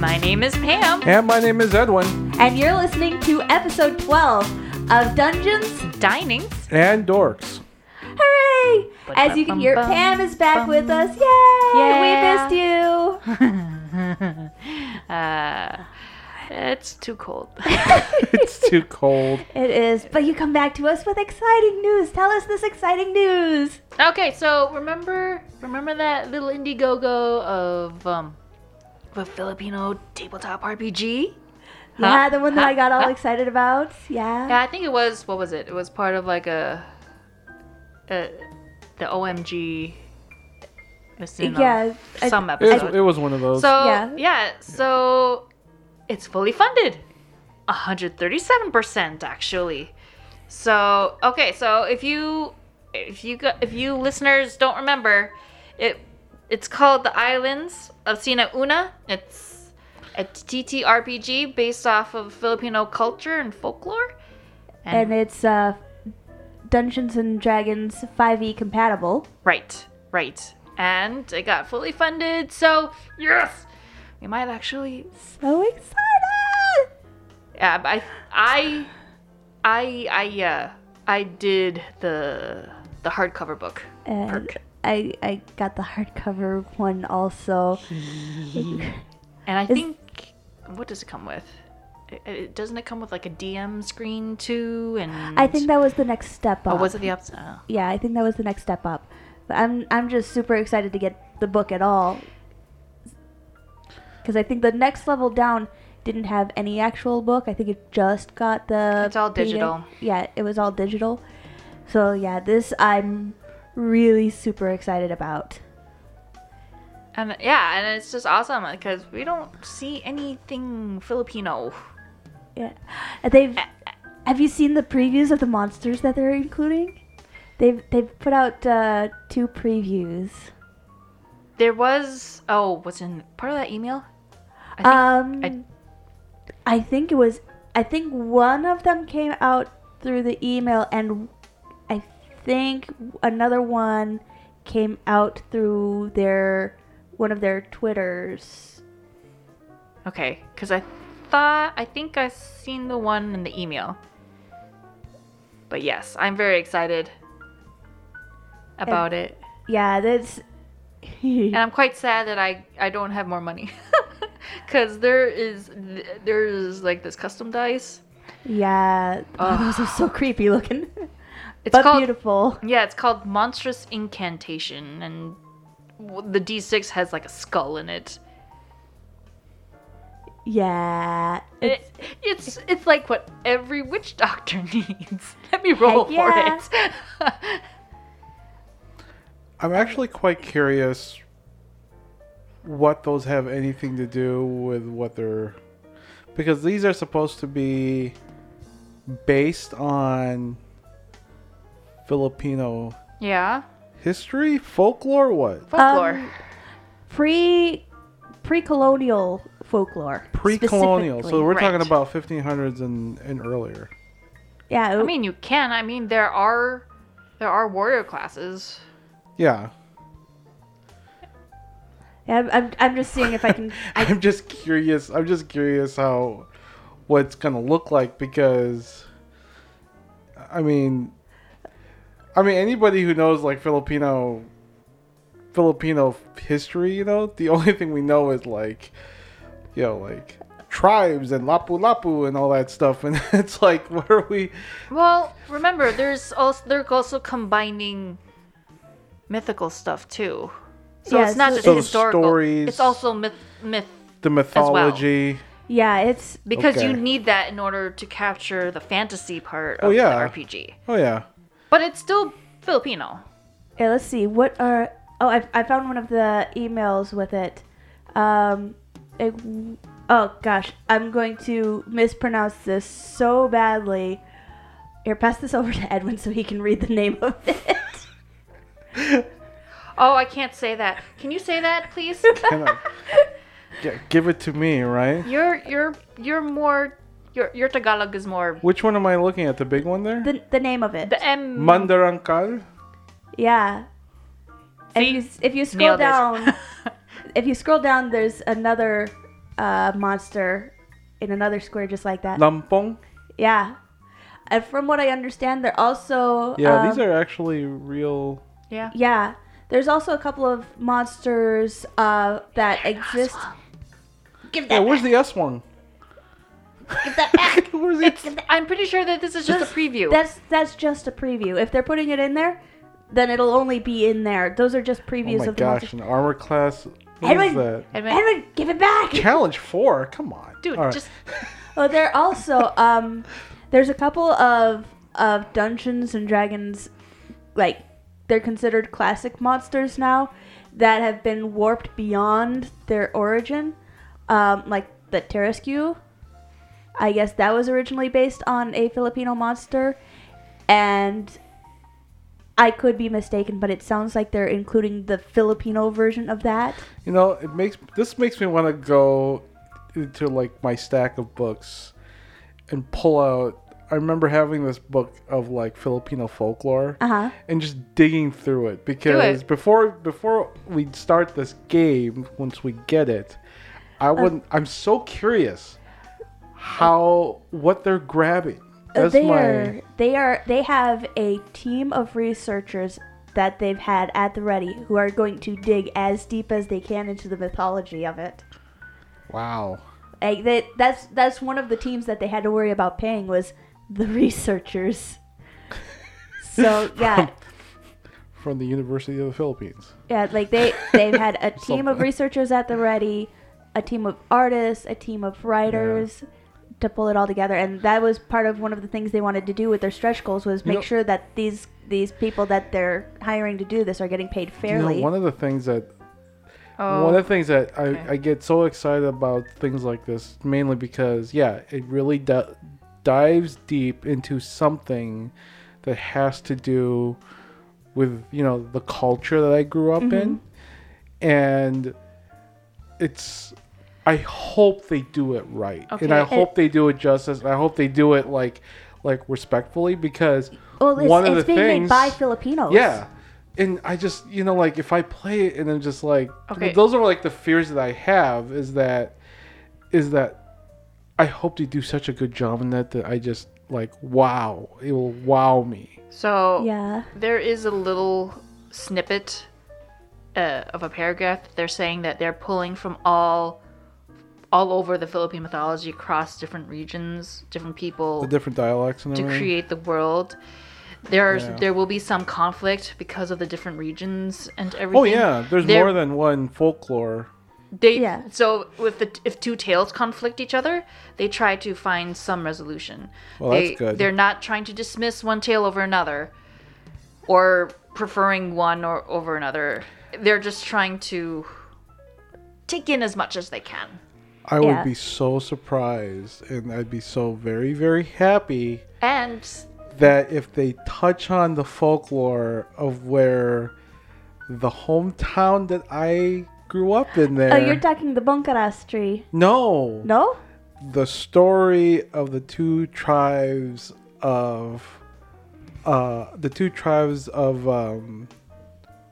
My name is Pam. And my name is Edwin. And you're listening to episode 12 of Dungeons. Dinings. And Dorks. Hooray! As you can hear, Pam is back with us. Yay! Yeah. We missed you. Uh, it's too cold. It's too cold. It is, but you come back to us with exciting news. Tell us this exciting news. okay, so remember, remember that little Indiegogo of um, the Filipino tabletop RPG? Yeah, the one that I got all Huh? excited about. Yeah. Yeah, I think it was. What was it? It was part of like a, a the OMG. It's in a- Yeah, some It was, episode. it was one of those. So Yeah. yeah. so it's fully funded. 137% actually. So, okay, so if you if you go, if you listeners don't remember, it it's called The Islands of Sina Una. It's a TTRPG based off of Filipino culture and folklore. And it's uh, Dungeons and Dragons 5e compatible. Right, right. And it got fully funded, so yes! We might actually So excited! Yeah, I, I, I, I, uh, I did the the hardcover book. And Perk. I, I got the hardcover one also. And I think, what does it come with? It, it, doesn't it come with like a DM screen too? And I think that was the next step Oh, up. was it the ups? Oh. Yeah, I think that was the next step up. But I'm I'm just super excited to get the book at all. Cuz I think the next level down didn't have any actual book. I think it just got the It's all PDF. digital. Yeah, it was all digital. So yeah, this I'm really super excited about. And yeah, and it's just awesome because we don't see anything Filipino. Yeah. They've Have you seen the previews of the monsters that they're including? They've they've put out uh, two previews. There was oh, was in part of that email? I think um, I- I, think it was. I think one of them came out through the email, and think another one came out through their one of their twitters. Okay, because I thought I think I seen the one in the email. But yes, I'm very excited about it, Yeah, that's. and I'm quite sad that I I don't have more money, because there is there is like this custom dice. yeah, oh, those are so creepy looking, It's but called beautiful. yeah, it's called Monstrous Incantation, and the D6 has like a skull in it. Yeah, eh, it's, It, it's it's like what every witch doctor needs. Let me roll yeah. for it. I'm actually quite curious what those have anything to do with what they're. Because these are supposed to be based on Filipino yeah, history, folklore, what? folklore. Um, pre pre-colonial folklore. Pre-colonial. So we're talking about 1500s and, and earlier. yeah. I mean, you can. I mean, there are there are warrior classes. Yeah. yeah, I'm, I'm, I'm just seeing if I can. I, I'm just curious. I'm just curious how what it's gonna look like because I mean I mean anybody who knows like Filipino Filipino history, you know, the only thing we know is like you know, like tribes and lapu lapu and all that stuff and it's like what are we Well, remember, there's also they're also combining mythical stuff too. So Yeah, it's not so- just So historical. stories- It's also myth myth the mythology yeah, it's because you need that in order to capture the fantasy part oh, of Oh, yeah. the RPG. Oh yeah. But it's still Filipino. Okay, let's see. What are? Oh, I, I found one of the emails with it. Um, it. Oh gosh, I'm going to mispronounce this so badly. Here, pass this over to Edwin so he can read the name of it. Oh, I can't say that. Can you say that, please? Can I- give it to me, right? you're you're you're more your your Tagalog is more Which one am I looking at? The big one there? The the name of it. the M. Mandarangkal? yeah. If See? you if you scroll Nailed down, if you scroll down, there's another uh, monster in another square just like that. Lampong. Yeah. And from what I understand, they're also Yeah, um, these are actually real. Yeah. yeah. There's also a couple of monsters uh, that exist. Give Yeah, where's the S one? Give that back. Where's the? It's, I'm pretty sure that this is just a preview. That's that's just a preview. If they're putting it in there, then it'll only be in there. Those are just Oh previews my of the gosh, monsters. an armor class. What is Edwin! that? Edwin, Edwin, give it back. Challenge four. Come on, dude, All right. just Oh, there also um, there's a couple of of Dungeons and Dragons, like they're considered classic monsters now, that have been warped beyond their origin, um, like the Tarrasque. I guess that was originally based on a Filipino monster, and I could be mistaken, but it sounds like they're including the Filipino version of that. You know, it makes this makes me want to go into like my stack of books and pull out. I remember having this book of like Filipino folklore Uh huh. and just digging through it because it. before before we start this game, once we get it, I wouldn't. I'm so curious how what they're grabbing. Uh, That's they my. are they are they have a team of researchers that they've had at the ready who are going to dig as deep as they can into the mythology of it. Wow. Like that that's that's one of the teams that they had to worry about paying was the researchers. So yeah, From the University of the Philippines. yeah, like they they've had a team of researchers at the ready, a team of artists, a team of writers to pull it all together, and that was part of one of the things they wanted to do with their stretch goals was You make know- sure that these these people that they're hiring to do this are getting paid You fairly. know, one of the things that oh, One of oh, the things that I, okay. I get so excited about things like this, mainly because, yeah, it really di- dives deep into something that has to do with, you know, the culture that I grew up in. Mm-hmm. And it's, I hope they do it right. And I Okay. hope they do it justice. And I hope they do it like, like respectfully because well, it's, one of it's the being things, made by Filipinos. yeah. And I just, you know, like if I play it and I'm just like, Okay. those are like the fears that I have is that, is that I hope they do such a good job in that that I just like, wow, it will wow me. so Yeah. there is a little snippet uh, of a paragraph. They're saying that they're pulling from all all over the Philippine mythology across different regions, different people The different dialects and to everything. create the world. There's Yeah. there will be some conflict because of the different regions and everything. oh yeah, there's There- more than one folklore. They Yeah. so if the if two tales conflict each other, they try to find some resolution. Well, they, that's good. They're not trying to dismiss one tale over another, or preferring one or over another. They're just trying to take in as much as they can. I Yeah. would be so surprised and I'd be so very, very happy And that if they touch on the folklore of where the hometown that I grew up in there. Oh, you're talking the Bonkaras tree. no, No? the story of the two tribes of uh the two tribes of um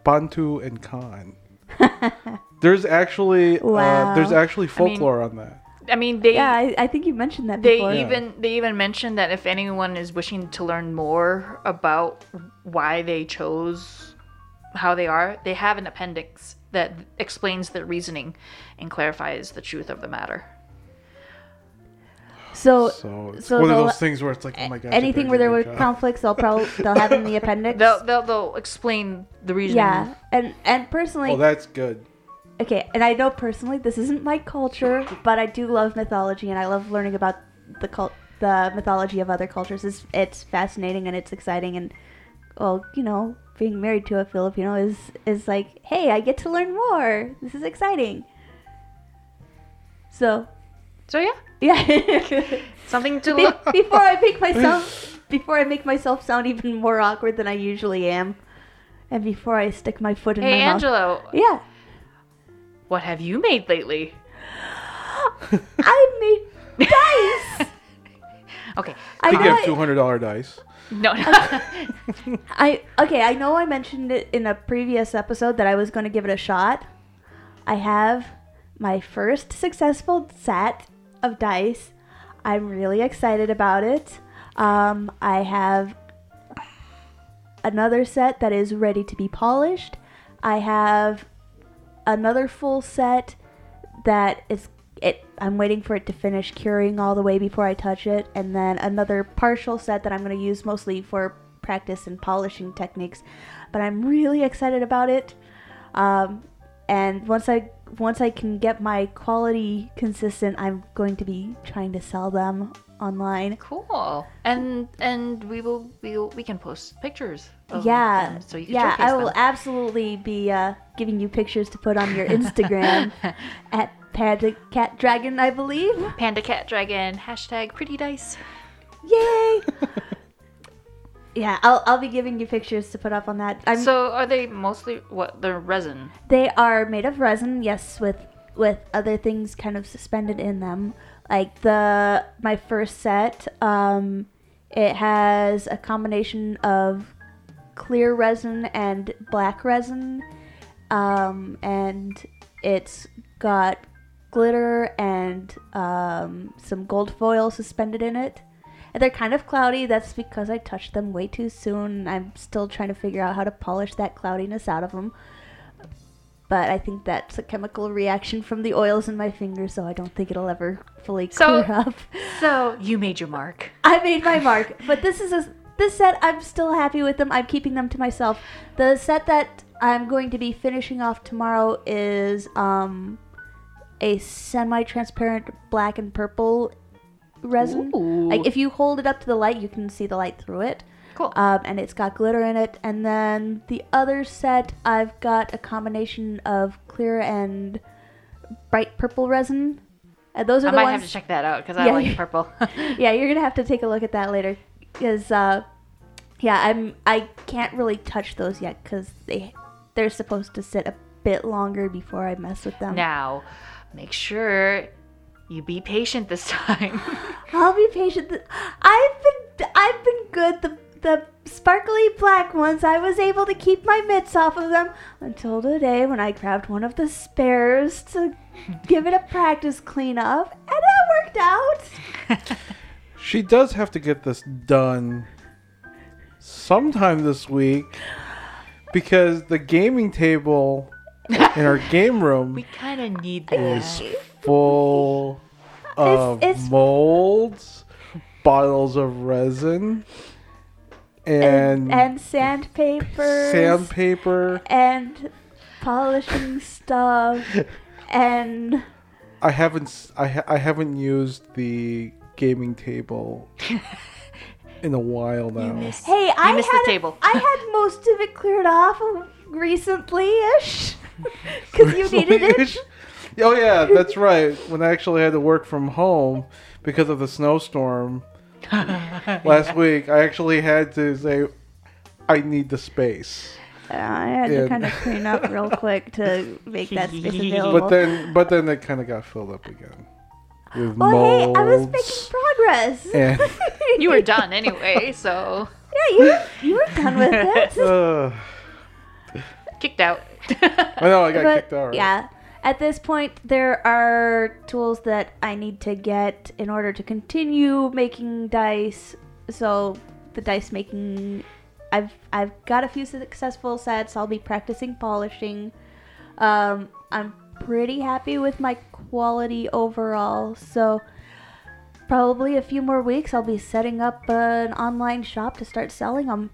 Bantu and Khan. there's actually uh, Wow. there's actually mean- folklore on that. I mean, they Yeah, I, I think you mentioned that they before. even they even mentioned that if anyone is wishing to learn more about why they chose how they are, they have an appendix that explains the reasoning and clarifies the truth of the matter. So, So it's so one of those things where it's like, oh my gosh. I anything where there a were job. conflicts, they'll probably they'll have in the appendix. They'll they'll, they'll explain the reasoning. yeah, and and personally, Oh, that's good. okay, and I know personally this isn't my culture, but I do love mythology and I love learning about the cult, the mythology of other cultures. It's it's fascinating and it's exciting and well, you know, being married to a Filipino is is like, hey, I get to learn more. This is exciting. So, So yeah, yeah. something to Be- look. before I make myself before I make myself sound even more awkward than I usually am, and before I stick my foot in Hey my mouth. Angela, Yeah, what have you made lately? I made dice. Okay, I You know. get I, two hundred dollar dice. No. no, I okay. I know I mentioned it in a previous episode that I was going to give it a shot. I have my first successful set of dice. I'm really excited about it. Um, I have another set that is ready to be polished. I have another full set that is it I'm waiting for it to finish curing all the way before I touch it and then another partial set that I'm going to use mostly for practice and polishing techniques but I'm really excited about it um, and once I once I can get my quality consistent I'm going to be trying to sell them online Cool. And and we will we will, we can post pictures. Of yeah them so you can yeah I will them. absolutely be uh, giving you pictures to put on your Instagram at Panda Cat Dragon I believe Panda Cat Dragon hashtag Pretty Dice. Yay! yeah, I'll, I'll be giving you pictures to put up on that. I'm, So are they mostly what they're resin? they are made of resin, yes, with with other things kind of suspended in them. Like the my first set, um, it has a combination of clear resin and black resin, um, and it's got glitter and um, some gold foil suspended in it. And they're kind of cloudy. That's because I touched them way too soon. I'm still trying to figure out how to polish that cloudiness out of them. But I think that's a chemical reaction from the oils in my fingers, so I don't think it'll ever fully So- clear up. So you made your mark. I made my mark, but this is a this set. I'm still happy with them. I'm keeping them to myself. The set that I'm going to be finishing off tomorrow is um a semi-transparent black and purple resin. Ooh. Like if you hold it up to the light, you can see the light through it. Cool. Um, and it's got glitter in it. And then the other set, I've got a combination of clear and bright purple resin. And those are I the might ones have to check that out because I like purple. yeah, you're gonna have to take a look at that later, because uh, yeah, I'm I can't really touch those yet because they they're supposed to sit a bit longer before I mess with them. now, make sure you be patient this time. I'll be patient. th- I've been I've been good. The the sparkly black ones, I was able to keep my mitts off of them until today when I grabbed one of the spares to give it a practice cleanup, and that worked out. She does have to get this done sometime this week because the gaming table in our game room we kind of need is that. Full of it's- molds, bottles of resin, and, and, and sandpaper. sandpaper. and polishing stuff and I haven't s- I, ha- I haven't used the gaming table in a while now. missed- hey i missed had the table. I had most of it cleared off recently-ish because you needed it oh yeah, that's right. When I actually had to work from home because of the snowstorm last week, I actually had to say I need the space. Uh, i had Yeah. to kind of clean up real quick to make that space available But then but then it kind of got filled up again. With well hey i was making progress and You were done anyway, so yeah you were, you were done with it uh, kicked out. I know I got but kicked out. Right? yeah at this point there are tools that i need to get in order to continue making dice. So the dice making i've i've got a few successful sets. I'll be practicing polishing. Um i'm pretty happy with my quality overall. So probably a few more weeks i'll be setting up an online shop to start selling them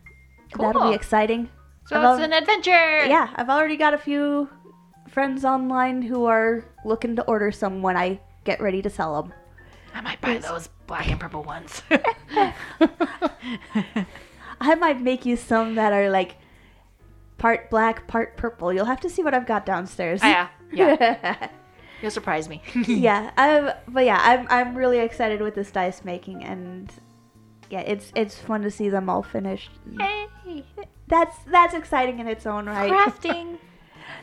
that'll be exciting. So I've it's al- an adventure. yeah, I've already got a few friends online who are looking to order some when I get ready to sell them. I might buy those black and purple ones. I might make you some that are like part black, part purple. You'll have to see what I've got downstairs. Oh, yeah, yeah. yeah. You'll surprise me. yeah, I'm, but yeah, I'm I'm really excited with this dice making and yeah, it's it's fun to see them all finished. hey, That's that's exciting in its own right. crafting.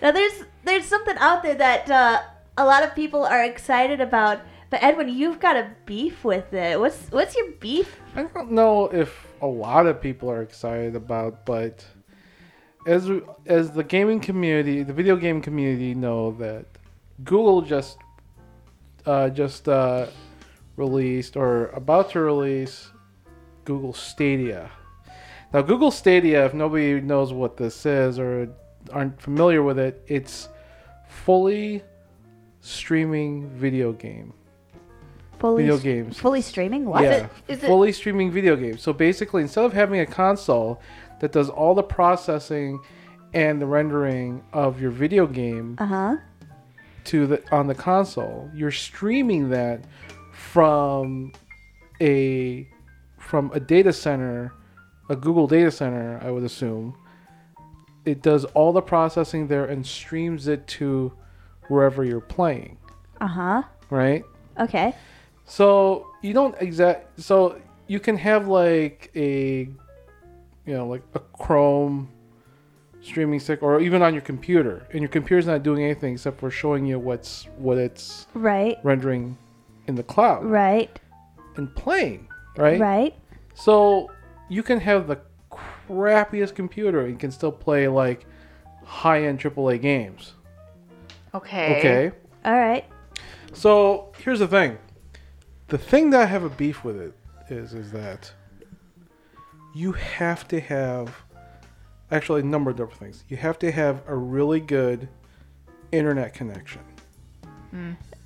Now there's there's something out there that uh, a lot of people are excited about, but Edwin, you've got a beef with it. What's what's your beef? I don't know if a lot of people are excited about, but as as the gaming community, the video game community know that Google just uh, just uh, released or about to release Google Stadia. Now, Google Stadia, if nobody knows what this is or aren't familiar with it, it's fully streaming video game. Fully Video games. Fully streaming? What? yeah, is it- fully streaming video games. So basically, instead of having a console that does all the processing and the rendering of your video game Uh huh. to the on the console, you're streaming that from a from a data center, a Google data center, I would assume. It does all the processing there and streams it to wherever you're playing, Uh huh. right? Okay. So you don't exact. So you can have like a, you know, like a Chrome streaming stick, or even on your computer, and your computer's not doing anything except for showing you what's what it's Right. rendering in the cloud Right. and playing, right? Right. So you can have the crappiest computer and can still play like high-end AAA games. Okay. Okay. All right. So here's the thing. The thing that I have a beef with it is is that you have to have actually a number of different things. You have to have a really good internet connection.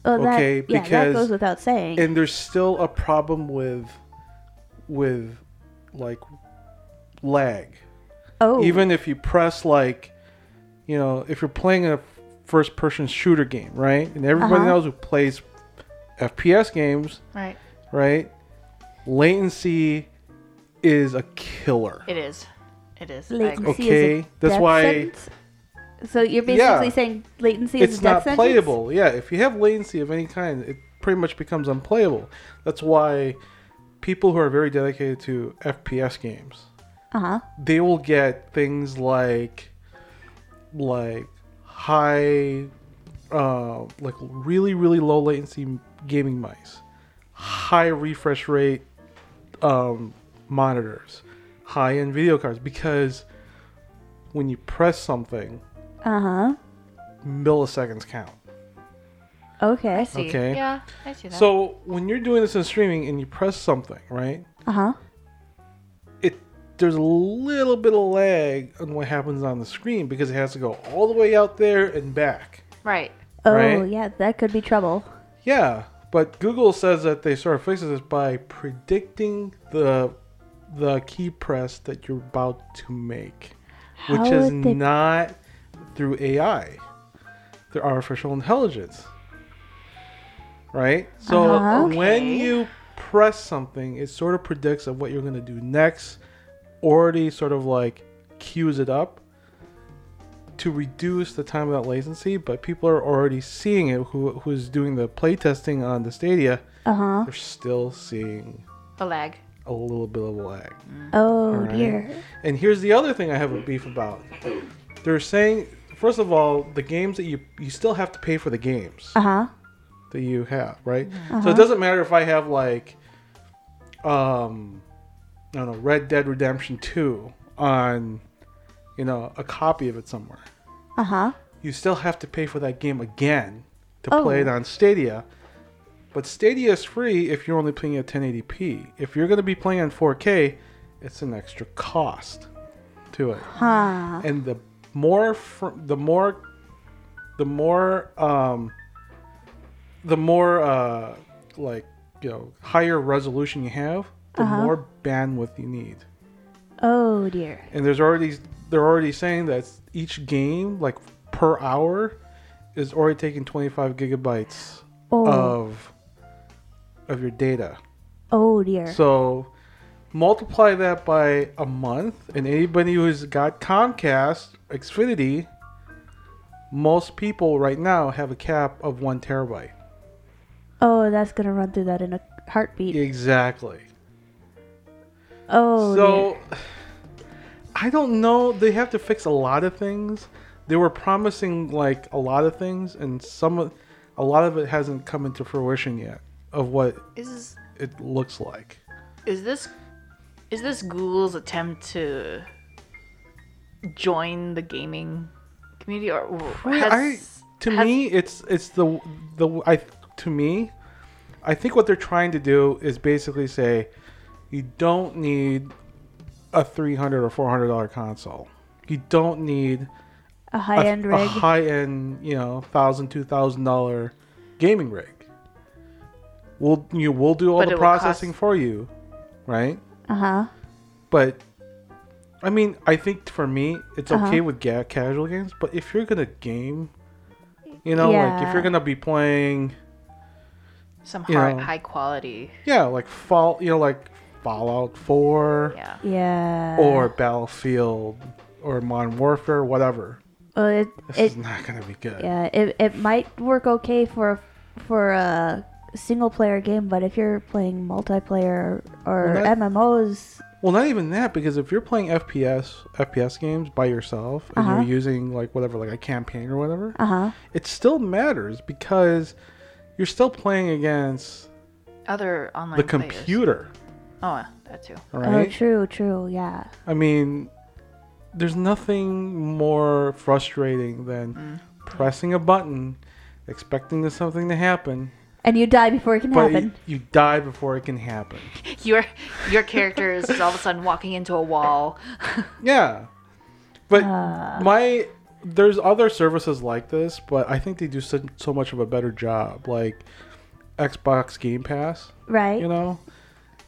Well, that, Okay, yeah, that because- goes without saying. And there's still a problem with with like lag. oh. Even if you press like you know, if you're playing a first person shooter game, right? And everybody Uh-huh. knows who plays FPS games, Right. right? Latency is a killer. It is. It is. I latency agree. Okay, is a that's death why- sentence? So you're basically Yeah. saying latency is It's a death not sentence? playable. Yeah, if you have latency of any kind, it pretty much becomes unplayable. That's why people who are very dedicated to FPS games, Uh huh. they will get things like like high uh like really really low latency gaming mice high refresh rate um monitors high end video cards because when you press something Uh huh. milliseconds count okay I Okay. see. Okay. Yeah, I see that. so when you're doing this in streaming and you press something right Uh huh. it there's a little bit of lag on what happens on the screen because it has to go all the way out there and back right. Oh Right? yeah, that could be trouble. Yeah, but Google says that they sort of fixes this by predicting the the key press that you're about to make, which is they- not through AI, through artificial intelligence. Right? So Uh-huh. when you press something, it sort of predicts of what you're going to do next, already sort of like cues it up to reduce the time of that latency, but people are already seeing it who who's doing the playtesting on the Stadia, Uh huh. they're still seeing a lag. a little bit of a lag. Oh Alright. dear. And here's the other thing I have a beef about. They're saying first of all, the games that you you still have to pay for the games Uh huh. that you have, right? So Uh-huh. it doesn't matter if I have like um I don't know, Red Dead Redemption 2 on you know, a copy of it somewhere. Uh huh. you still have to pay for that game again to Oh. play it on Stadia. But Stadia is free if you're only playing at 1080p. If you're going to be playing on 4K, it's an extra cost to it. Huh. And the more fr- the more the more um the more uh like, you know, higher resolution you have, the Uh-huh. more bandwidth you need Oh dear. and there's already they're already saying that each game like per hour is already taking 25 gigabytes Oh. of of your data oh dear. so multiply that by a month and anybody who's got comcast xfinity most people right now have a cap of one terabyte oh, that's gonna run through that in a heartbeat. exactly Oh so I don't know. They have to fix a lot of things. They were promising like a lot of things, and some of a lot of it hasn't come into fruition yet of what Is it looks like. is this is this Google's attempt to join the gaming community or or I- to Has- me, it's it's the the I to me, I think what they're trying to do is basically say, you don't need a three hundred or four hundred dollar console. You don't need A a, high end rig, a high end, you know, thousand two thousand dollar gaming rig. We'll you we'll do all But the it will cost- processing for you, right? Uh huh. But I mean, I think for me, it's Uh-huh. okay with ga- casual games. But if you're gonna game, you know, like if you're gonna be playing, Some You high, know. high quality. yeah, like fall, you know, like Fallout Four Yeah. Yeah. or Battlefield or Modern Warfare, whatever. Well, it, This it is not gonna be good. yeah it, it might work okay for for a single player game, but if you're playing multiplayer or Well, that- MMOs, Well, not even that, because if you're playing FPS FPS games by yourself and Uh-huh. you're using like whatever, like a campaign or whatever, uh huh. it still matters because you're still playing against Other online the players. computer, Oh, yeah, that too. right? Oh, true, true, yeah. I mean, there's nothing more frustrating than Mm. pressing a button, expecting something to happen, And you die before it can but happen. you, you die before it can happen. Your your character is all of a sudden walking into a wall. Yeah, but Uh, my there's other services like this, but I think they do so, so much of a better job, like Xbox Game Pass. right. You know,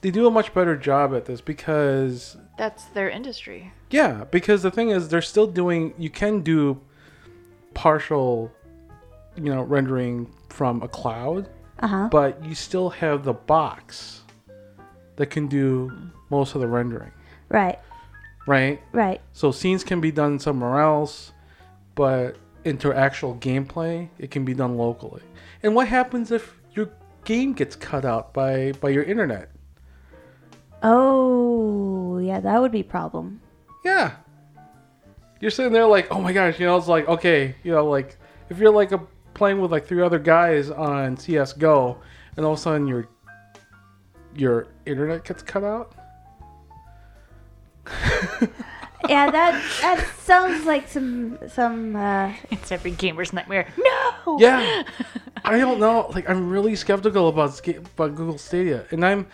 they do a much better job at this because That's their industry. Yeah, because the thing is, they're still doing. You can do partial, you know, rendering from a cloud, Uh huh. but you still have the box that can do most of the rendering, Right. right? Right. So scenes can be done somewhere else, but into actual gameplay, it can be done locally. And what happens if your game gets cut out by by your internet? Oh, yeah, that would be problem. Yeah. You're sitting there like, oh my gosh, you know, it's like, okay, you know, like if you're like a, playing with like three other guys on CS:GO, and all of a sudden your your internet gets cut out. Yeah, that that sounds like some some. uh It's every gamer's nightmare. No. Yeah, I don't know. Like, I'm really skeptical about about Google Stadia, and I'm,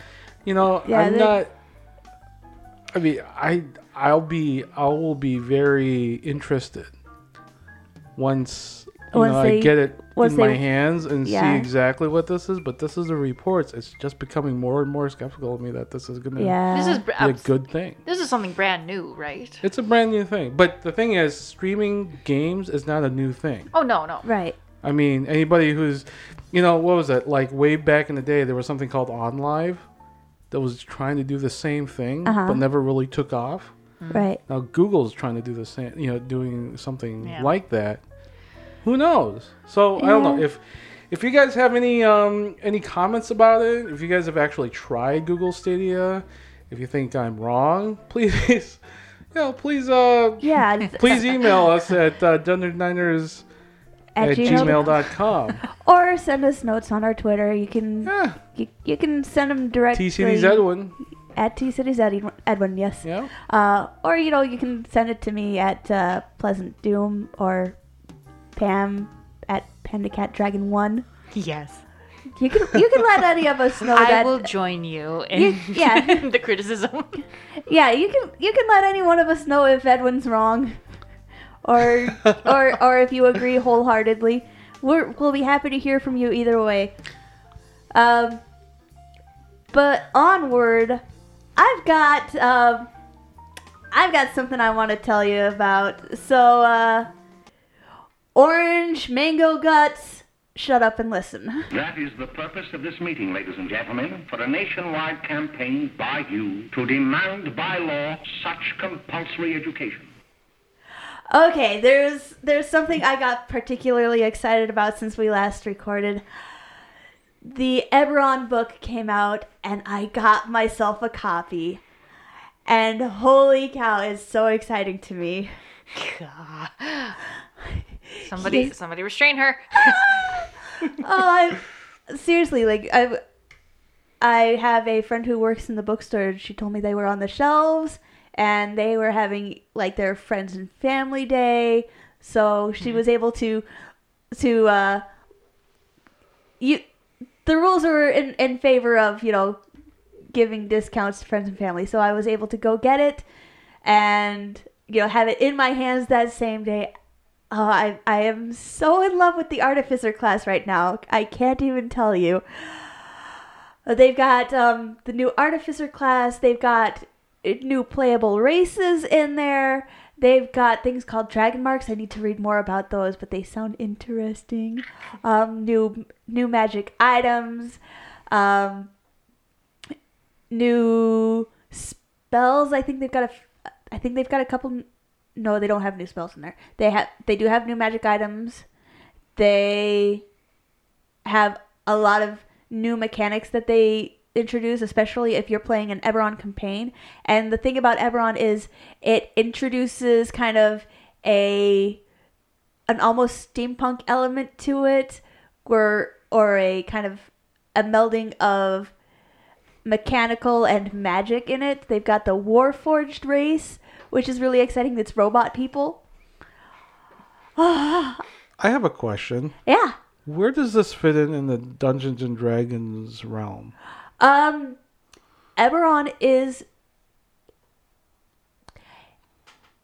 you know, Yeah, I'm they- not. I mean, I I'll be I will be very interested once you Once know I get it once in my they- hands and see exactly what this is. But this is the reports. It's just becoming more and more skeptical of me that this is gonna Yeah. This is be br- a good thing. This is something brand new, right? It's a brand new thing. But the thing is, streaming games is not a new thing. Oh no, no. Right. I mean, anybody who's, you know, what was it? Like way back in the day, there was something called OnLive that was trying to do the same thing, Uh-huh. but never really took off. Right. Now Google's trying to do the same, you know, doing something Yeah. like that. Who knows? So I don't know if if you guys have any um any comments about it. If you guys have actually tried Google Stadia, if you think I'm wrong, please, you know, please uh Yeah. please email us at uh, Niners At, at gmail. gmail.com. Or send us notes on our Twitter. You can Yeah. you, you can send them directly TCD's Edwin. at T Cities Edwin, Edwin. Yes. Yeah. Uh, or you know you can send it to me at uh, Pleasant Doom or Pam at Panda Cat Dragon One. Yes. You can you can let any of us know I that. will join you in You- yeah. the criticism. Yeah, you can you can let any one of us know if Edwin's wrong, or or or if you agree wholeheartedly. We're, we'll be happy to hear from you either way. Um, but onward, I've got um, I've got something I want to tell you about. So, uh, orange mango guts. Shut up and listen. That is the purpose of this meeting, ladies and gentlemen, for a nationwide campaign by you to demand by law such compulsory education. Okay, there's there's something I got particularly excited about since we last recorded. The Eberron book came out and I got myself a copy. And holy cow, it's so exciting to me. somebody, Yes. somebody restrain her. oh, I seriously like I I have a friend who works in the bookstore. She told me they were on the shelves and they were having like their friends and family day. So she was able to to uh, you. The rules were in in favor of you know giving discounts to friends and family, so I was able to go get it and you know have it in my hands that same day. Oh, I I am so in love with the artificer class right now. I can't even tell you. They've got um, the new artificer class. They've got new playable races in there. They've got things called dragon marks. I need to read more about those, but they sound interesting. Um, new new magic items, um, new spells. I think they've got a. I think they've got a couple. No, they don't have new spells in there. They have. They do have new magic items. They have a lot of new mechanics that they introduce, especially if you're playing an Eberron campaign. And the thing about Eberron is it introduces kind of a an almost steampunk element to it, where or a kind of a melding of mechanical and magic in it. They've got the Warforged race, which is really exciting. That's robot people. I have a question. Yeah. Where does this fit in in the Dungeons and Dragons realm? Um, Eberron is.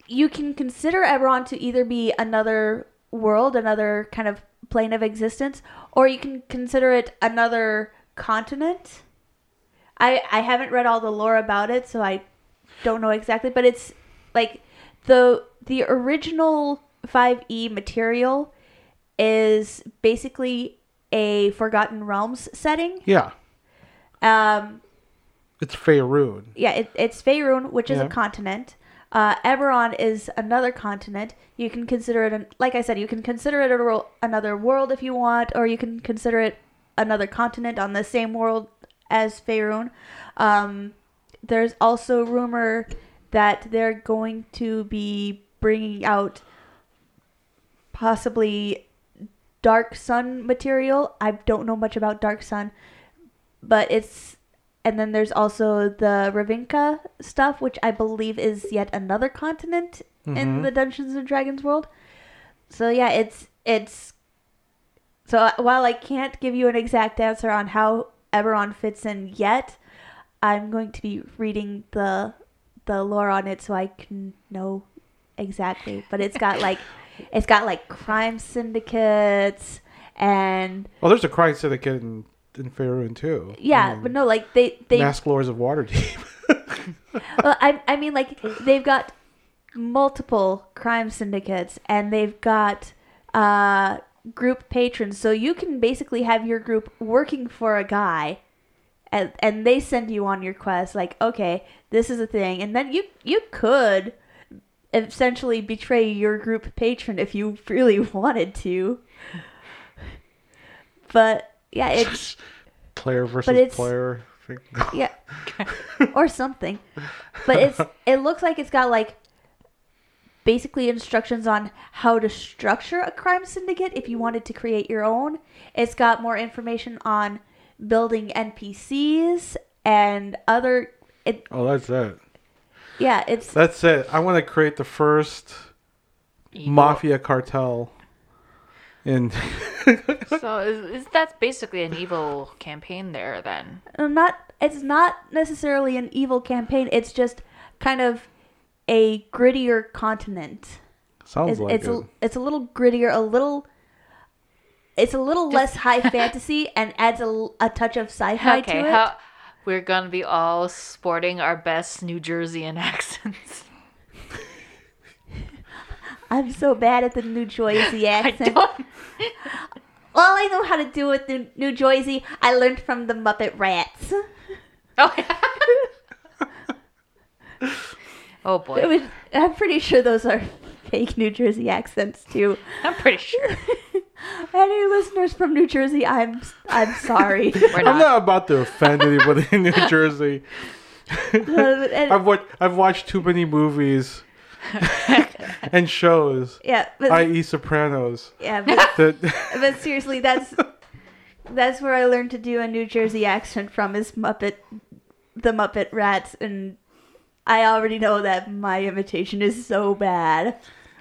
You can consider Eberron to either be another world, another kind of plane of existence, or you can consider it another continent. I I haven't read all the lore about it, so I don't know exactly, but it's like the the original 5e material is basically a Forgotten Realms setting. Yeah, Um, it's Faerun. yeah, it, it's Faerun, which is Yeah. a continent. Uh, Eberron is another continent. You can consider it, an, like I said, you can consider it a, another world if you want, or you can consider it another continent on the same world as Faerun. Um, there's also rumor that they're going to be bringing out possibly Dark Sun material. I don't know much about Dark Sun, but it's and then there's also the Ravnica stuff, which I believe is yet another continent in Mhm. the Dungeons and Dragons world. So yeah, it's it's so while I can't give you an exact answer on how Eberron fits in yet, I'm going to be reading the the lore on it so I can know exactly. But it's got like it's got like crime syndicates and Well, there's a crime syndicate in, in Faerun too. yeah, I mean, but no, like they they Mask Lords of Waterdeep. well, I, I mean, like they've got multiple crime syndicates, and they've got uh, group patrons. So you can basically have your group working for a guy, and and they send you on your quest. Like, okay, this is a thing, and then you you could essentially betray your group patron if you really wanted to. But yeah, it's player versus But it's- player. thing. yeah, or something. But it's it looks like it's got like basically instructions on how to structure a crime syndicate if you wanted to create your own. It's got more information on building NPCs and other. It Oh, that's it. yeah, it's That's it. I want to create the first Evil. mafia cartel. In So is, is that's basically an evil campaign there then? Um, not it's not necessarily an evil campaign. It's just kind of a grittier continent. sounds it's, like it's it. a, it's a little grittier, a little. It's a little less high fantasy and adds a, a touch of sci-fi Okay, to it. how we're gonna be all sporting our best New Jerseyan accents. I'm so bad at the New Jersey I accent. don't. All I know how to do with the New Jersey, I learned from the Muppet Rats. Oh, oh It boy, was, I'm pretty sure those are fake New Jersey accents too. I'm pretty sure Any listeners from New Jersey, I'm I'm sorry. we're I'm not. not about to offend anybody in New Jersey. And- I've watched I've watched too many movies and shows, yeah, but, i.e., Sopranos. yeah, but That but seriously, that's that's where I learned to do a New Jersey accent from is Muppet, the Muppet Rats, and I already know that my imitation is so bad.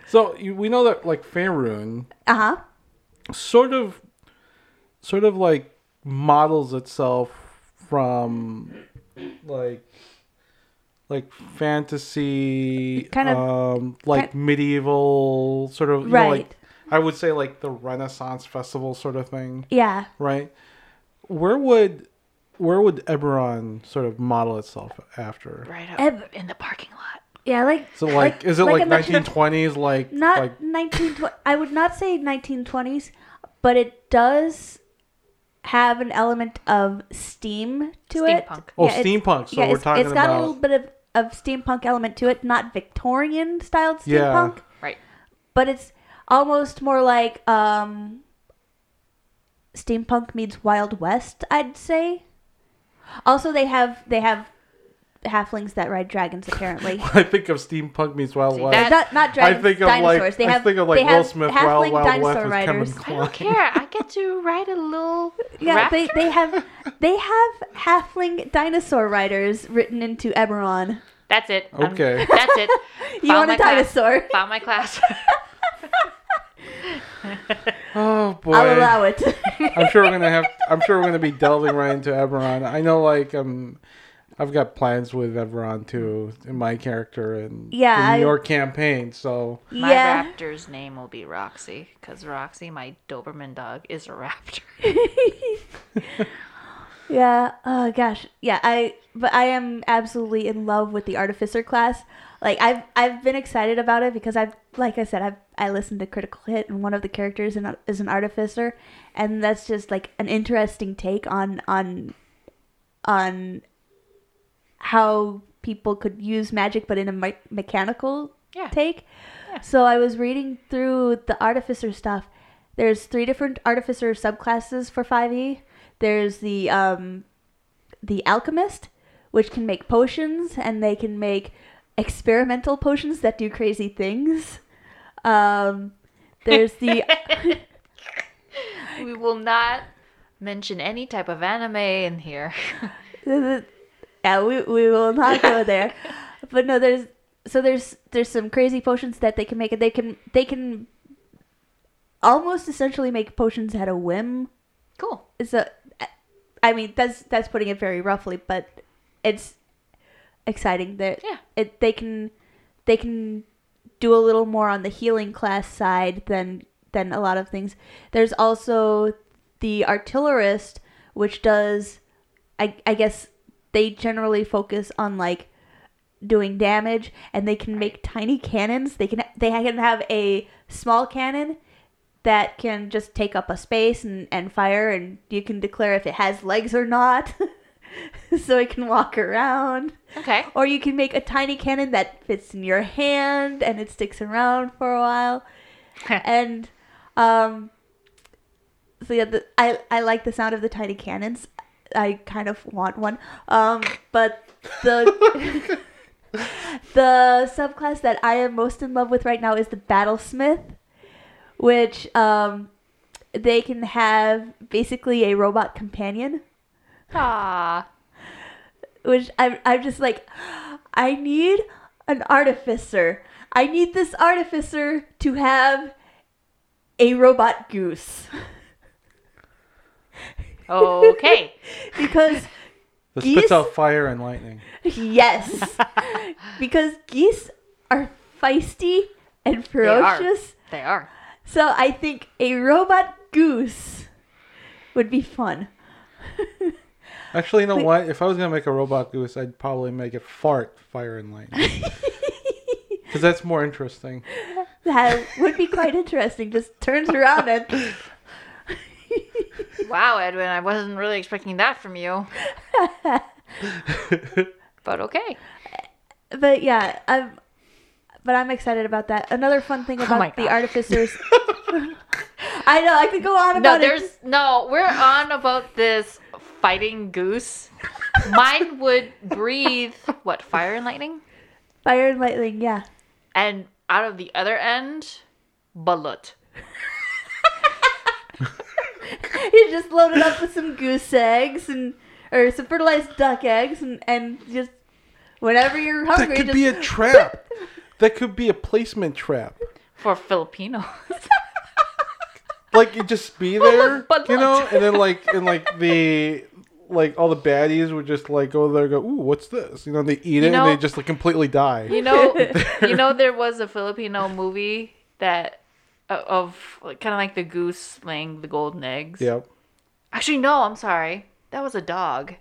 so we know that like Faerun, Uh huh. sort of sort of like models itself from like like fantasy Kind of- um like kind- medieval sort of you know, Right. like I would say like the Renaissance festival sort of thing, Yeah. right? Where would where would Eberron sort of model itself after? Right out Ev- in the parking lot. Yeah, like So like, is it like, I 1920s like not like 1920 I would not say 1920s, but it does have an element of steam to it. Steampunk. Oh, it's- steampunk. So yeah, we're it's, talking it's got about a little bit of, of steampunk element to it, not Victorian styled Yeah. steampunk, Right. but it's almost more like um steampunk meets Wild West, I'd say. Also, they have they have halflings that ride dragons apparently. I think of steampunk meets Wild See, West. that- not not I dragons, think of dinosaurs. like they I think of like Will Smith halfling Wild Wild West dinosaur riders. Kevin I don't care. I get to ride a little Yeah, raptor. they, they have they have halfling dinosaur riders written into Eberron. That's it. I'm- Okay. that's it. You Found want a my class. dinosaur? Found my class. Oh boy. I'll allow it. I'm sure we're gonna have. I'm sure we're gonna be delving right into Eberron. I know, like, um, I've got plans with Eberron too in my character and Yeah, the I- New York campaign. So my yeah. raptor's name will be Roxy, because Roxy, my Doberman dog, is a raptor. Yeah. Oh gosh. Yeah. I. But I am absolutely in love with the artificer class. Like I've I've been excited about it because I've like I said I've I listened to Critical Hit and one of the characters in, is an artificer, and that's just like an interesting take on on on how people could use magic, but in a me- mechanical Yeah. take. Yeah. So I was reading through the artificer stuff. There's three different artificer subclasses for 5e. There's the um, the alchemist, which can make potions, and they can make experimental potions that do crazy things. Um, there's the we will not mention any type of anime in here. yeah, we, we will not go there. But no, there's so there's there's some crazy potions that they can make, and they can they can almost essentially make potions at a whim. cool. It's a, I mean that's that's putting it very roughly, but it's exciting that Yeah. it they can they can do a little more on the healing class side than than a lot of things. There's also the artillerist, which does, I I guess they generally focus on like doing damage, and they can make tiny cannons. They can they can have a small cannon that can just take up a space and, and fire, and you can declare if it has legs or not. so it can walk around. Okay. Or you can make a tiny cannon that fits in your hand and it sticks around for a while. and um so yeah, the, I I like the sound of the tiny cannons. I kind of want one. Um but the the subclass that I am most in love with right now is the battlesmith, which um they can have basically a robot companion Ah. which I'm, I'm just like, I need an artificer. I need this artificer to have a robot goose. Okay. Because, this Geese? puts out fire and lightning. yes, because geese are feisty and ferocious. They are. ferocious. They are. So I think a robot goose would be fun. Actually, you know Wait. what? If I was gonna make a robot goose, I'd probably make it fart fire and lightning because that's more interesting. that would be quite interesting. Just turns around and Wow, Edwin, I wasn't really expecting that from you. But okay. but yeah, I'm. But I'm excited about that. Another fun thing Oh about my the artificers. I know I could go on No, about there's it. no. We're on about this fighting goose. Mine would breathe what fire and lightning, Fire and lightning, yeah. and out of the other end, bullet. You just load it up with some goose eggs and or some fertilized duck eggs and and just whenever you're hungry. That could just be a trap. that could be a placement trap. For Filipinos. like you just be there, Bud you know, and then like and like the like all the baddies would just like go there, and go, ooh, what's this? You know, they eat it know- and they just like completely die. You know, you know, there was a Filipino movie that of like, kind of like the goose laying the golden eggs. Yep. Actually, no, I'm sorry. That was a dog,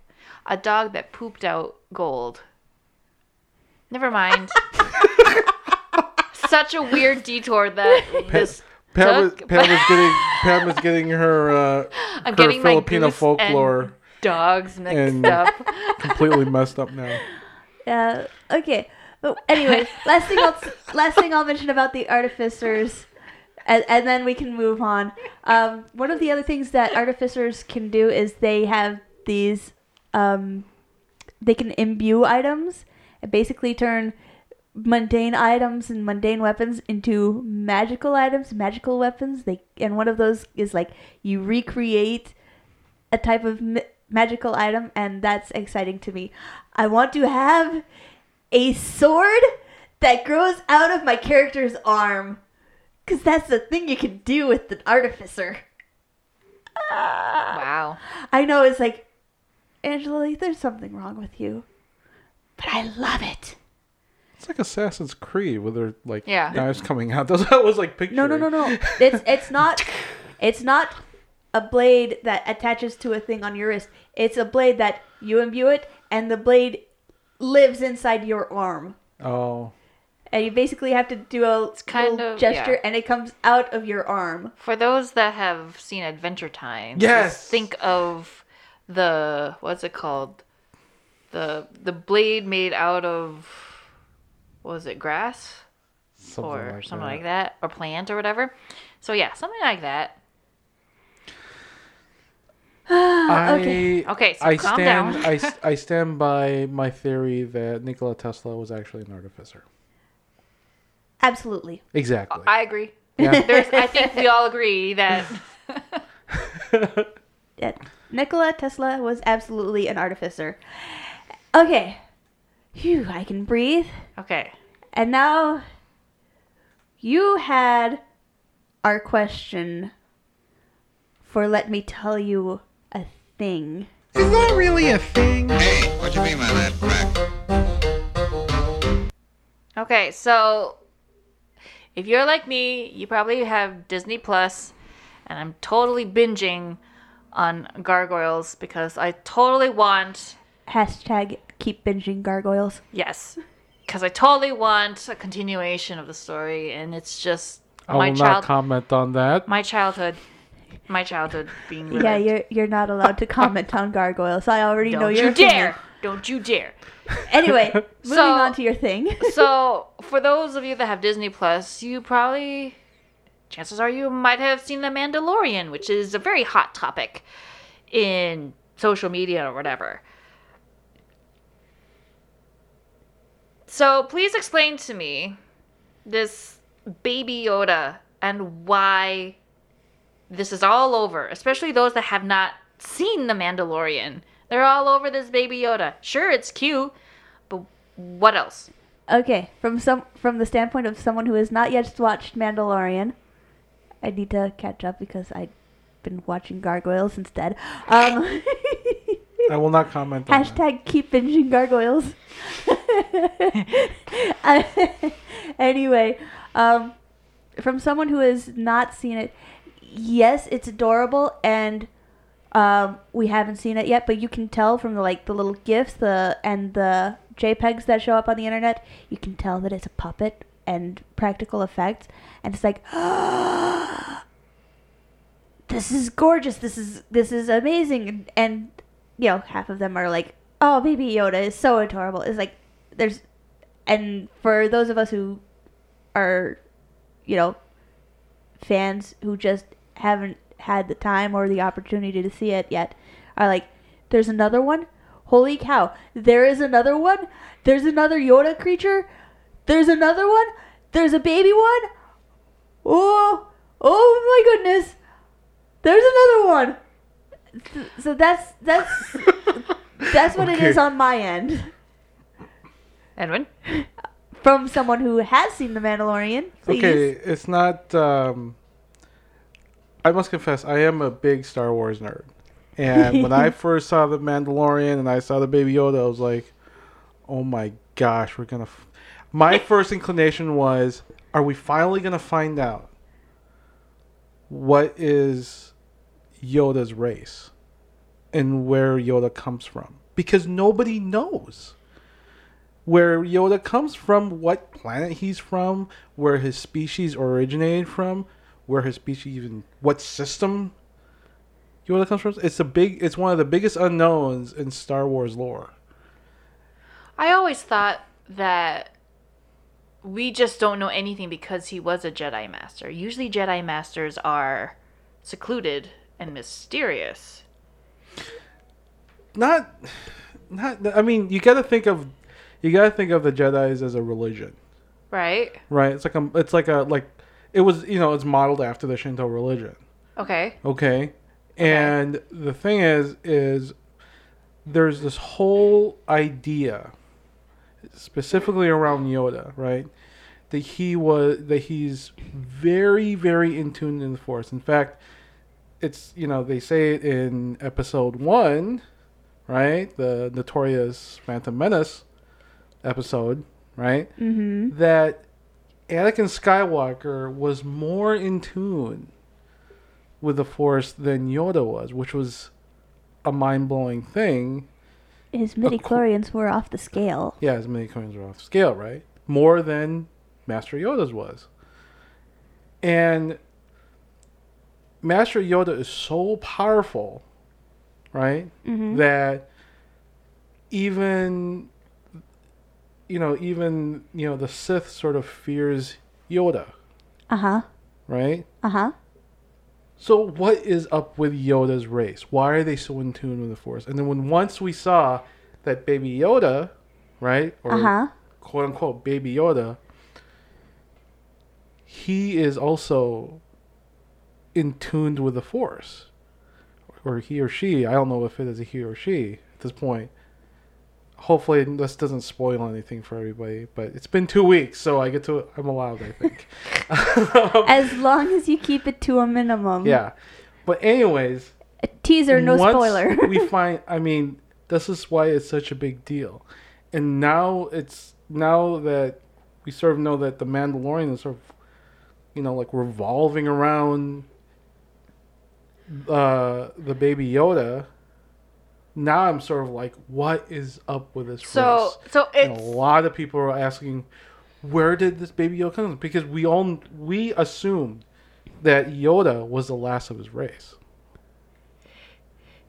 a dog that pooped out gold. Never mind. Such a weird detour that this Pam was, took. Pam was getting Pam was getting her uh, I'm her getting my Filipino goose folklore and dogs mixed and- up. completely messed up now. Yeah. Okay. But anyway, last thing I'll last thing I'll mention about the artificers, and, and then we can move on. Um, one of the other things that artificers can do is they have these. Um, they can imbue items and basically turn mundane items and mundane weapons into magical items, magical weapons. They and one of those is like you recreate a type of ma- magical item, and that's exciting to me. I want to have a sword that grows out of my character's arm, because that's the thing you can do with an artificer. Ah. Wow. I know it's like, Angela, there's something wrong with you, but I love it. It's like Assassin's Creed with their like Yeah. knives coming out. That's what I was like picturing. No, no, no, no. It's it's not it's not a blade that attaches to a thing on your wrist. It's a blade that you imbue it, and the blade lives inside your arm. Oh, And you basically have to do a kind little of- gesture, yeah. and it comes out of your arm. For those that have seen Adventure Time, Yes! think of the what's it called? The the blade made out of was it grass something or like something that. like that or plant or whatever. So yeah, something like that. I Okay. Okay, so I calm stand down. I, s- I stand by my theory that Nikola Tesla was actually an artificer. Absolutely. Exactly. I agree. Yeah. There's, I think we all agree that Yeah. Nikola Tesla was absolutely an artificer. Okay. Phew, I can breathe. okay. And now you had our question for let me tell you a thing. Is that really a thing? Hey, what do you mean by that, Crack? Okay, so if you're like me, you probably have Disney Plus, and I'm totally binging on Gargoyles because I totally want Hashtag keep binging gargoyles. yes, because I totally want a continuation of the story, and it's just I my will not child, comment on that. my childhood, my childhood being Yeah, relived. you're you're not allowed to comment on gargoyles. I already know Don't your you dare! Don't you dare! Anyway, moving So- on to your thing. so for those of you that have Disney Plus, you probably chances are you might have seen The Mandalorian, which is a very hot topic in social media or whatever. So please explain to me this baby Yoda and why this is all over, especially those that have not seen The Mandalorian. They're all over this baby Yoda. Sure, it's cute, but what else? Okay, from some from the standpoint of someone who has not yet watched Mandalorian, I need to catch up because I've been watching gargoyles instead. Um, I will not comment on that. hashtag keep binging gargoyles. anyway, um, from someone who has not seen it, yes, it's adorable, and um, we haven't seen it yet, but you can tell from the like the little gifs, the and the JPEGs that show up on the internet, you can tell that it's a puppet and practical effects, and it's like. This is gorgeous. This is this is amazing, and, and you know half of them are like, "Oh, baby Yoda is so adorable." It's like there's, and for those of us who are, you know, fans who just haven't had the time or the opportunity to see it yet, are like, "There's another one. Holy cow! There is another one. There's another Yoda creature. There's another one. There's a baby one. Oh, oh my goodness! There's another one." So that's that's that's what it Okay. is on my end Edwin? from someone who has seen The Mandalorian. Please. Okay, it's not. Um, I must confess, I am a big Star Wars nerd. And when I first saw the Mandalorian and I saw the Baby Yoda, I was like, "Oh my gosh, we're gonna." F-. My first inclination was, "Are we finally gonna find out what is Yoda's race and where Yoda comes from?" Because nobody knows where Yoda comes from, what planet he's from, where his species originated from, where his species even what system you know, Yoda comes from. It's a big it's one of the biggest unknowns in Star Wars lore. I always thought that we just don't know anything because he was a Jedi Master. Usually, Jedi Masters are secluded and mysterious. Not not I mean, you got to think of you got to think of the Jedi's as a religion, Right? right? It's like a it's like a like it was, you know, it's modeled after the Shinto religion. Okay. Okay. And the thing is, is there's this whole idea, specifically around Yoda, right? That he was that he's very, very in tune in the Force. In fact, it's you know they say it in Episode One, right? The notorious Phantom Menace episode, right? Mm-hmm. That Anakin Skywalker was more in tune with the Force than Yoda was, which was a mind blowing thing. His midi chlorians were off the scale. Yeah, his midi chlorians were off scale, right? More than Master Yoda's was. And Master Yoda is so powerful, right? Mm-hmm. That even you know, even you know, the Sith sort of fears Yoda, Uh huh. right? Uh huh. So what is up with Yoda's race? Why are they so in tune with the Force? And then when once we saw that Baby Yoda, right, or Uh huh. quote unquote Baby Yoda, he is also in tuned with the Force, or he or she. I don't know if it is a he or she at this point. Hopefully, this doesn't spoil anything for everybody. But it's been two weeks, so I get to. I'm allowed, I think. As long as you keep it to a minimum. yeah, but anyways. A teaser, no spoiler. we find i mean this is why it's such a big deal and now it's now that we sort of know that the mandalorian is sort of you know like revolving around uh the baby yoda now i'm sort of like what is up with this So, race so and a lot of people are asking where did this baby yoda come from because we all we assumed that yoda was the last of his race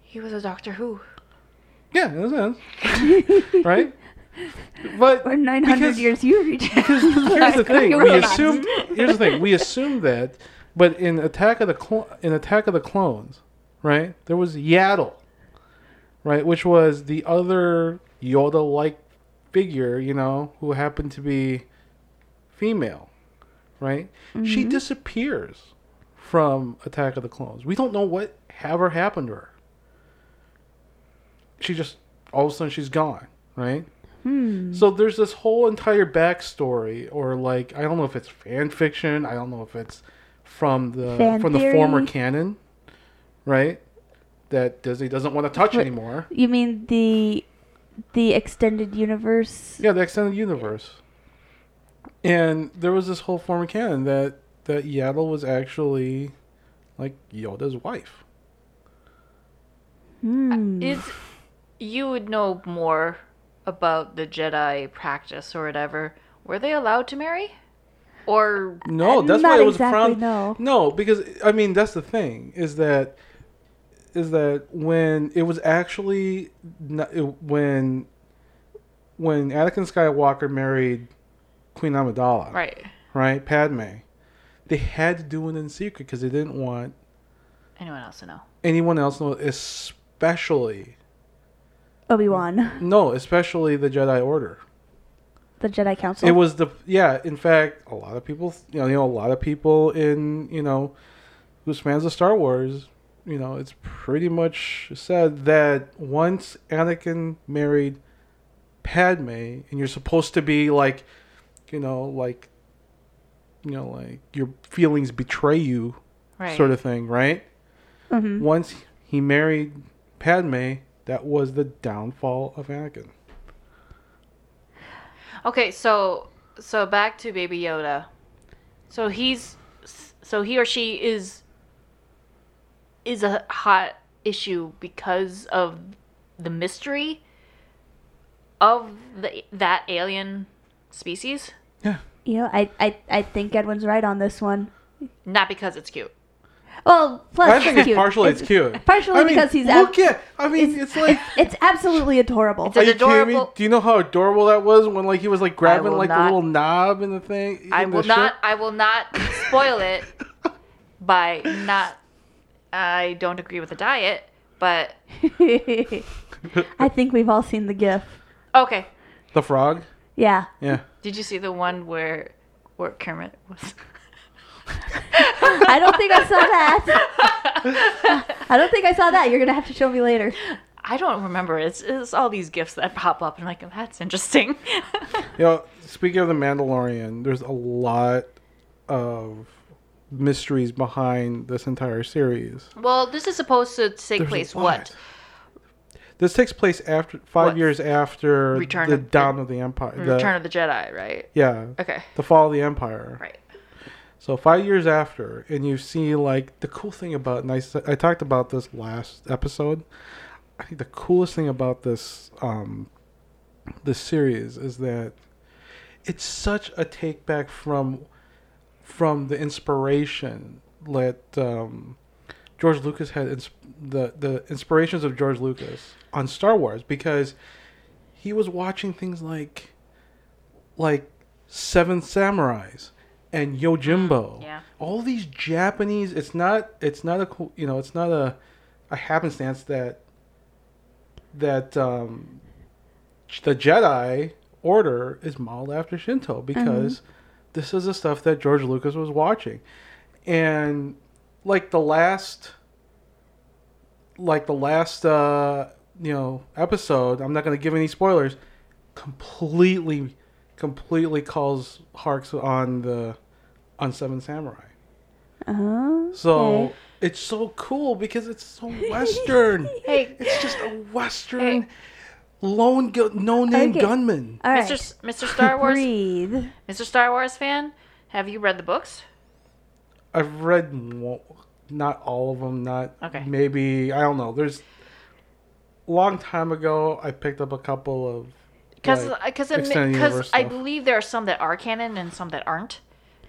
he was a Doctor Who. Yeah, in a sense. right? But Or 900 because- years you reach. here's the thing. We assume here's the thing. We assume that but in Attack of the Clo- in Attack of the Clones, right? There was Yaddle, right, which was the other Yoda-like figure, you know, who happened to be female, right? She disappears from Attack of the Clones. We don't know what ever happened to her. She just all of a sudden she's gone, right? Hmm. So there's this whole entire backstory, or like I don't know if it's fan fiction. I don't know if it's from the Fan from the former canon, right? That Disney doesn't want to touch What- anymore. You mean the the extended universe? Yeah, the extended universe. And there was this whole former canon that that Yaddle was actually like Yoda's wife. Hmm. Is you would know more about the Jedi practice or whatever. Were they allowed to marry? Or No, Uh, that's not why it was exactly, frowned. no. no, because I mean that's the thing is that is that when it was actually not, it, when when Anakin Skywalker married Queen Amidala, right? right, Padme, they had to do it in secret because they didn't want Anyone else to know? anyone else know, especially Obi Wan, no, especially the Jedi Order. the Jedi Council. It was the yeah. In fact, a lot of people, you know, you know, a lot of people in you know, who's fans of Star Wars, you know, it's pretty much said that once Anakin married Padme, and you're supposed to be like, you know, like, you know, like your feelings betray you, Right. sort of thing, right? Mhm. Once he married Padme, that was the downfall of Anakin. Okay, so so back to Baby Yoda. So he's so he or she is is a hot issue because of the mystery of the that alien species, Yeah. You know, I, I, I think Edwin's right on this one. not because it's cute. Well, plus I think it's it's cute. partially it's, cute. partially I mean, because he's look ab- at. I mean, it's, it's, like. it's absolutely adorable. It's Are an you kidding me? adorable- Do you know how adorable that was when like he was like grabbing will like the little knob in the thing? I in the will not. ship? I will not spoil it by not. I don't agree with the diet, but I think we've all seen the GIF. okay. The frog. Yeah. Yeah. Did you see the one where where Kermit was? I don't think I saw that. I don't think I saw that. You're gonna have to show me later. I don't remember. It's, it's all these gifts that pop up, and I'm like, oh, that's interesting. You know, speaking of the Mandalorian, there's a lot of mysteries behind this entire series. well, this is supposed to take There's place what? This takes place after five What? years after Return the of the- of the Empire. the- Return of the Jedi, right? yeah, Okay, the fall of the Empire. right. So five years after, and you see like the cool thing about, and I, s- I talked about this last episode. I think the coolest thing about this um, this series is that it's such a take back from from the inspiration that um, George Lucas had ins- the the inspirations of George Lucas on Star Wars because he was watching things like like Seven Samurais and Yojimbo. yeah. All these Japanese. It's not. It's not a. You know. It's not a. A happenstance that. That um, the Jedi Order is modeled after Shinto because this is the stuff that George Lucas was watching, and like the last. Like the last, uh, you know, episode. I'm not going to give any spoilers. Completely completely calls harks on the on Seven Samurai. Oh. So okay. it's so cool because it's so western. Hey, it's just a western lone gu- no name Okay. gunman. All right. Mr. S- Mr. Star Wars, Breathe. Mr. Star Wars fan, have you read the books? I've read mo- not all of them. Not Okay. maybe I don't know. There's a long time ago. I picked up a couple of Because like, because extended because universe I stuff. believe there are some that are canon and some that aren't,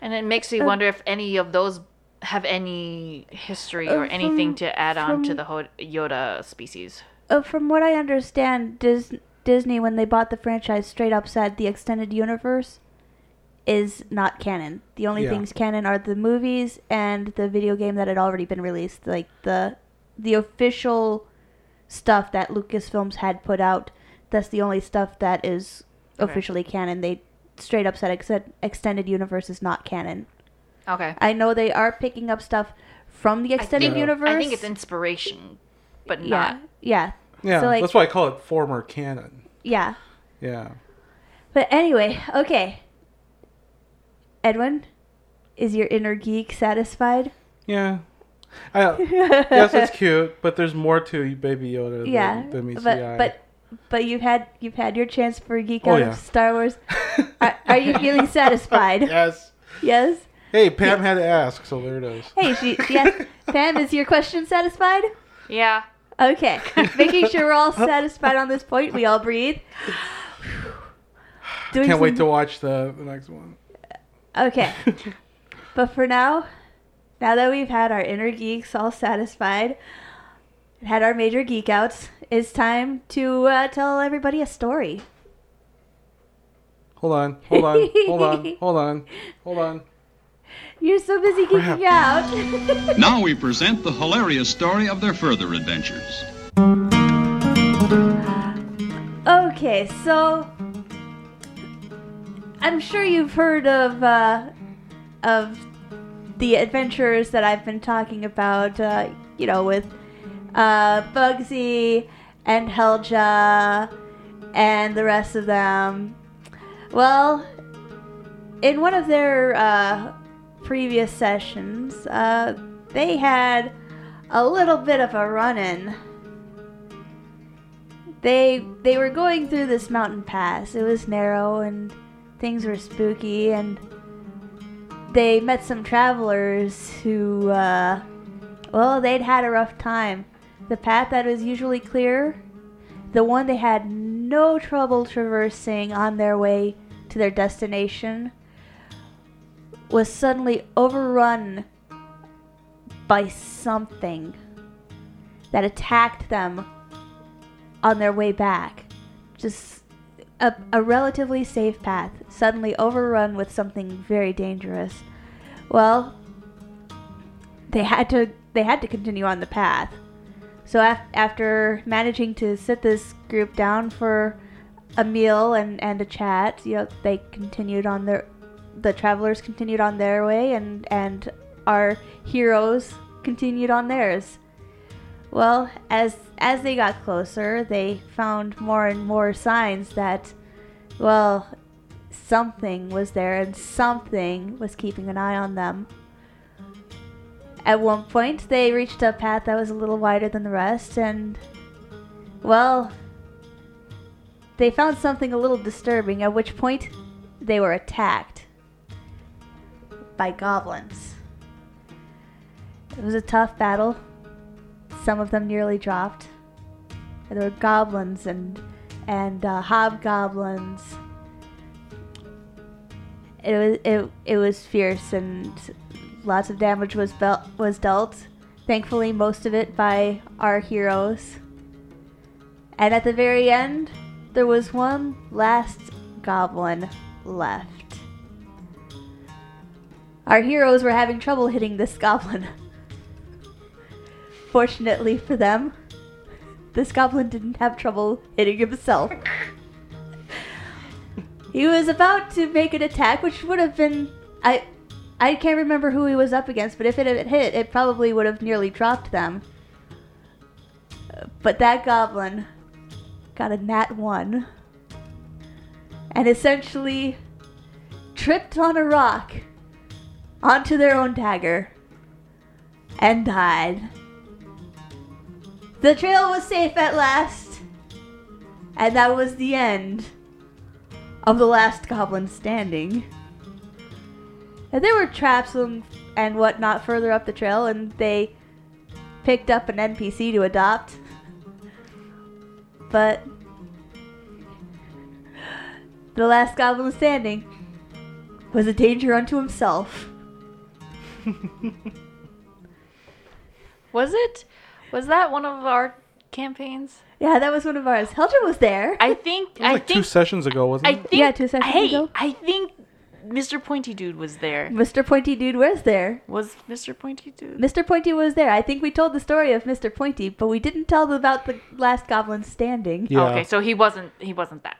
and it makes Uh, me wonder if any of those have any history Uh, or anything from- to add on to from- the Ho- Yoda species. Uh, from what I understand, Dis- Disney, when they bought the franchise, straight up said the extended universe is not canon. The only Yeah. things canon are the movies and the video game that had already been released. Like the the official stuff that Lucasfilms had put out. That's the only stuff that is Okay. officially canon. They straight up said ex- extended universe is not canon. Okay. I know they are picking up stuff from the I extended think, universe. I think it's inspiration, but yeah, not. Yeah, yeah. So, like- that's why I call it former canon. yeah. Yeah. But anyway, okay. Edwin, is your inner geek satisfied? Yeah. I, yes, it's cute, but there's more to Baby Yoda yeah, than meets but the eye. but but you've had you've had your chance for a geek Oh, out yeah. of Star Wars. are, are you feeling satisfied? yes. Yes. Hey, Pam had to ask, so there it is. Hey, she, yes. Pam, is your question satisfied? Yeah. Okay, making sure we're all satisfied on this point. We all breathe. Doing Can't wait to watch the, the next one. Okay. but for now, now that we've had our inner geeks all satisfied, had our major geek outs, it's time to uh, tell everybody a story. Hold on, hold on, hold on, hold on, hold on. You're so busy Crap. geeking out. Now we present the hilarious story of their further adventures. okay, so I'm sure you've heard of uh, of the adventures that I've been talking about. Uh, you know, with uh, Bugsy and Helja and the rest of them. Well, in one of their uh, previous sessions, uh, they had a little bit of a run-in. They they were going through this mountain pass. It was narrow and things were spooky and they met some travelers who uh well, they'd had a rough time. The path that was usually clear, the one they had no trouble traversing on their way to their destination, was suddenly overrun by something that attacked them on their way back. Just a, a relatively safe path, suddenly overrun with something very dangerous. Well, they had to they had to continue on the path. So af- after managing to sit this group down for a meal and, and a chat, you know, they continued on their the travelers continued on their way and and our heroes continued on theirs. Well, as as they got closer, they found more and more signs that well, something was there and something was keeping an eye on them. At one point, they reached a path that was a little wider than the rest, and, well, they found something a little disturbing, at which point they were attacked by goblins. It was a tough battle. Some of them nearly dropped. There were goblins and and uh, hobgoblins. It was it, it was fierce and lots of damage was bel- was dealt. Thankfully, most of it by our heroes. And at the very end, there was one last goblin left. Our heroes were having trouble hitting this goblin. Fortunately for them, this goblin didn't have trouble hitting himself. he was about to make an attack, which would have been I I can't remember who he was up against, but if it had hit, it probably would have nearly dropped them. But that goblin got a nat 1 and essentially tripped on a rock onto their own dagger and died. The trail was safe at last, and that was the end of the last goblin standing. And there were traps and, and whatnot further up the trail, and they picked up an NPC to adopt. But the last goblin standing was a danger unto himself. Was it? Was that one of our campaigns? Yeah, that was one of ours. Helga was there. I think. It was I like two sessions ago, wasn't I it? think. Yeah, two sessions hey, ago. I think Mr. Pointy Dude was there. Mr. Pointy Dude was there. Was Mr. Pointy Dude? Mr. Pointy was there. I think we told the story of Mr. Pointy, but we didn't tell about the last goblin standing. Yeah. Okay, so he wasn't. He wasn't that.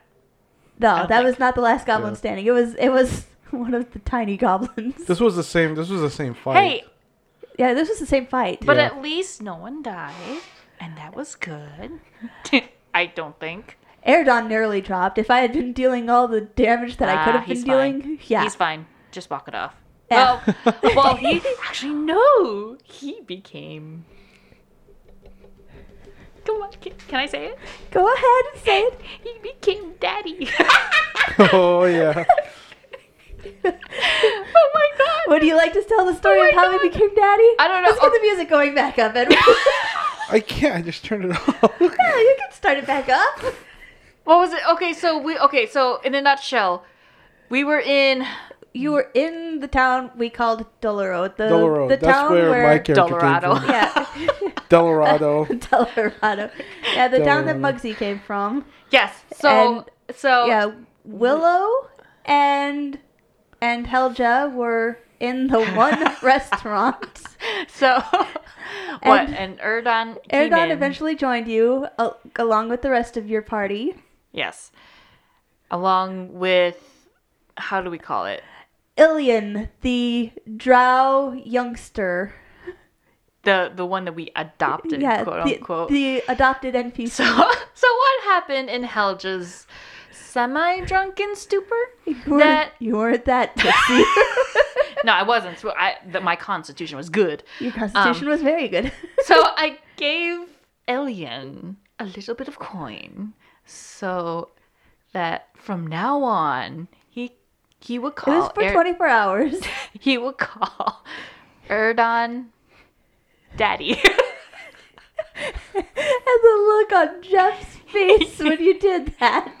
No, that think. was not the last goblin Yeah. standing. It was it was one of the tiny goblins. This was the same. This was the same fight. Hey, yeah, this was the same fight. but Yeah. at least no one died, and that was good. I don't think. Erdon nearly dropped. If I had been dealing all the damage that I could Ah, have been he's dealing, yeah. he's fine. Just walk it off. Yeah. Well, well, he actually no. He became. Come on, can, can I say it? Go ahead and say it. He became daddy. oh yeah. My! Would you like to tell the story Oh of how God. he became daddy? I don't know. Let's get the music going back up, Edward. I can't. I just turned it off. yeah, you can start it back up. What was it? Okay, so we okay, so in a nutshell, we were in You were in the town we called Doloro. The, Doloro. the That's town where, where, my character Dolorado. came from. Yeah. Dolorado. Dolorado. Yeah, the town that Dolorado. Muggsy came from. yes. So so Yeah, Willow and and Helja were in the one restaurant. so what? And- And, Erdon came Erdon in. eventually joined you uh, along with the rest of your party. Yes, along with how do we call it? Ilian, the drow youngster. The the one that we adopted, yeah, quote the, unquote. the adopted NPC. so so what happened in Helga's semi-drunken stupor? you, weren't, that- you weren't that tipsy. No, I wasn't. So I, the, my constitution was good. Your constitution was very good. So I gave Elian a little bit of coin so that from now on he he would it call was for Er- 24 hours. he would call Erdon Daddy. and the look on Jeff's face when you did that.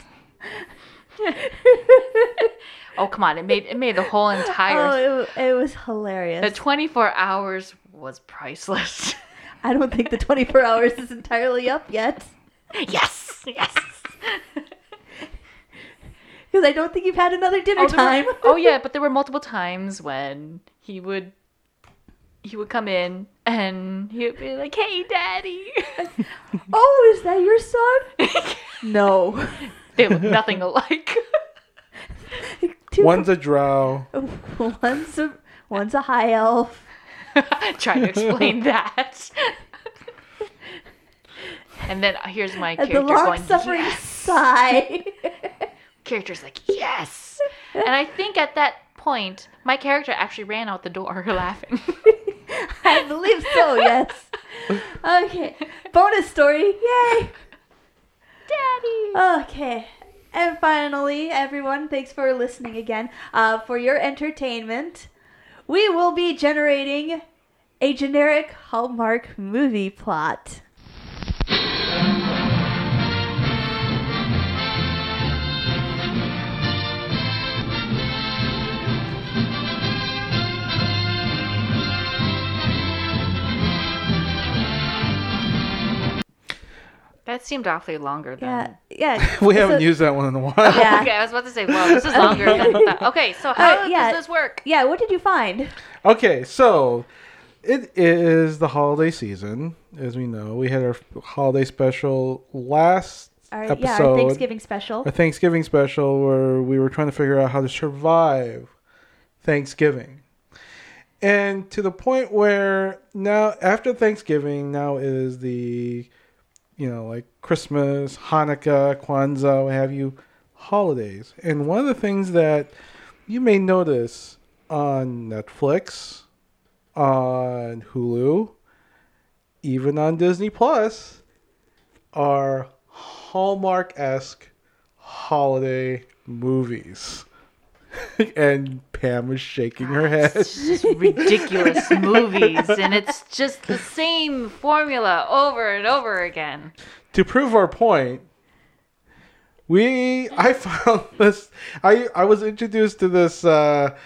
Oh come on, it made it made the whole Oh, entire it, it was hilarious. the 24 hours was priceless. I don't think the 24 hours is entirely up yet. yes, yes. Because I don't think you've had another dinner Oh, time. were- oh yeah, but there were multiple times when he would he would come in and he would be like, "Hey, Daddy." oh, is that your son? no. they look nothing alike. Two- One's a drow. one's a one's a high elf. Trying to explain that. and then uh, here's my And the character long going, suffering "Yes." sigh. Character's like, "Yes." And I think at that point, my character actually ran out the door laughing. I believe so, yes. Okay. Bonus story. Yay. Daddy. Okay. And finally, everyone, thanks for listening again. Uh, for your entertainment, we will be generating a generic Hallmark movie plot. That seemed awfully longer than. Yeah, yeah. We haven't so- used that one in a while. Yeah. Okay, I was about to say, well, this is longer than that. Okay, so how Uh, yeah. does this work? Yeah, what did you find? Okay, so it is the holiday season, as we know. We had our holiday special last Our, episode. yeah, our Thanksgiving special. a Thanksgiving special where we were trying to figure out how to survive Thanksgiving. And to the point where now, after Thanksgiving, now is the, you know, like Christmas, Hanukkah, Kwanzaa, what have you, holidays. And one of the things that you may notice on Netflix, on Hulu, even on Disney Plus, are Hallmark esque holiday movies. and Pam was shaking her head. just ridiculous movies, and it's just the same formula over and over again. to prove our point, we I found this I I was introduced to this uh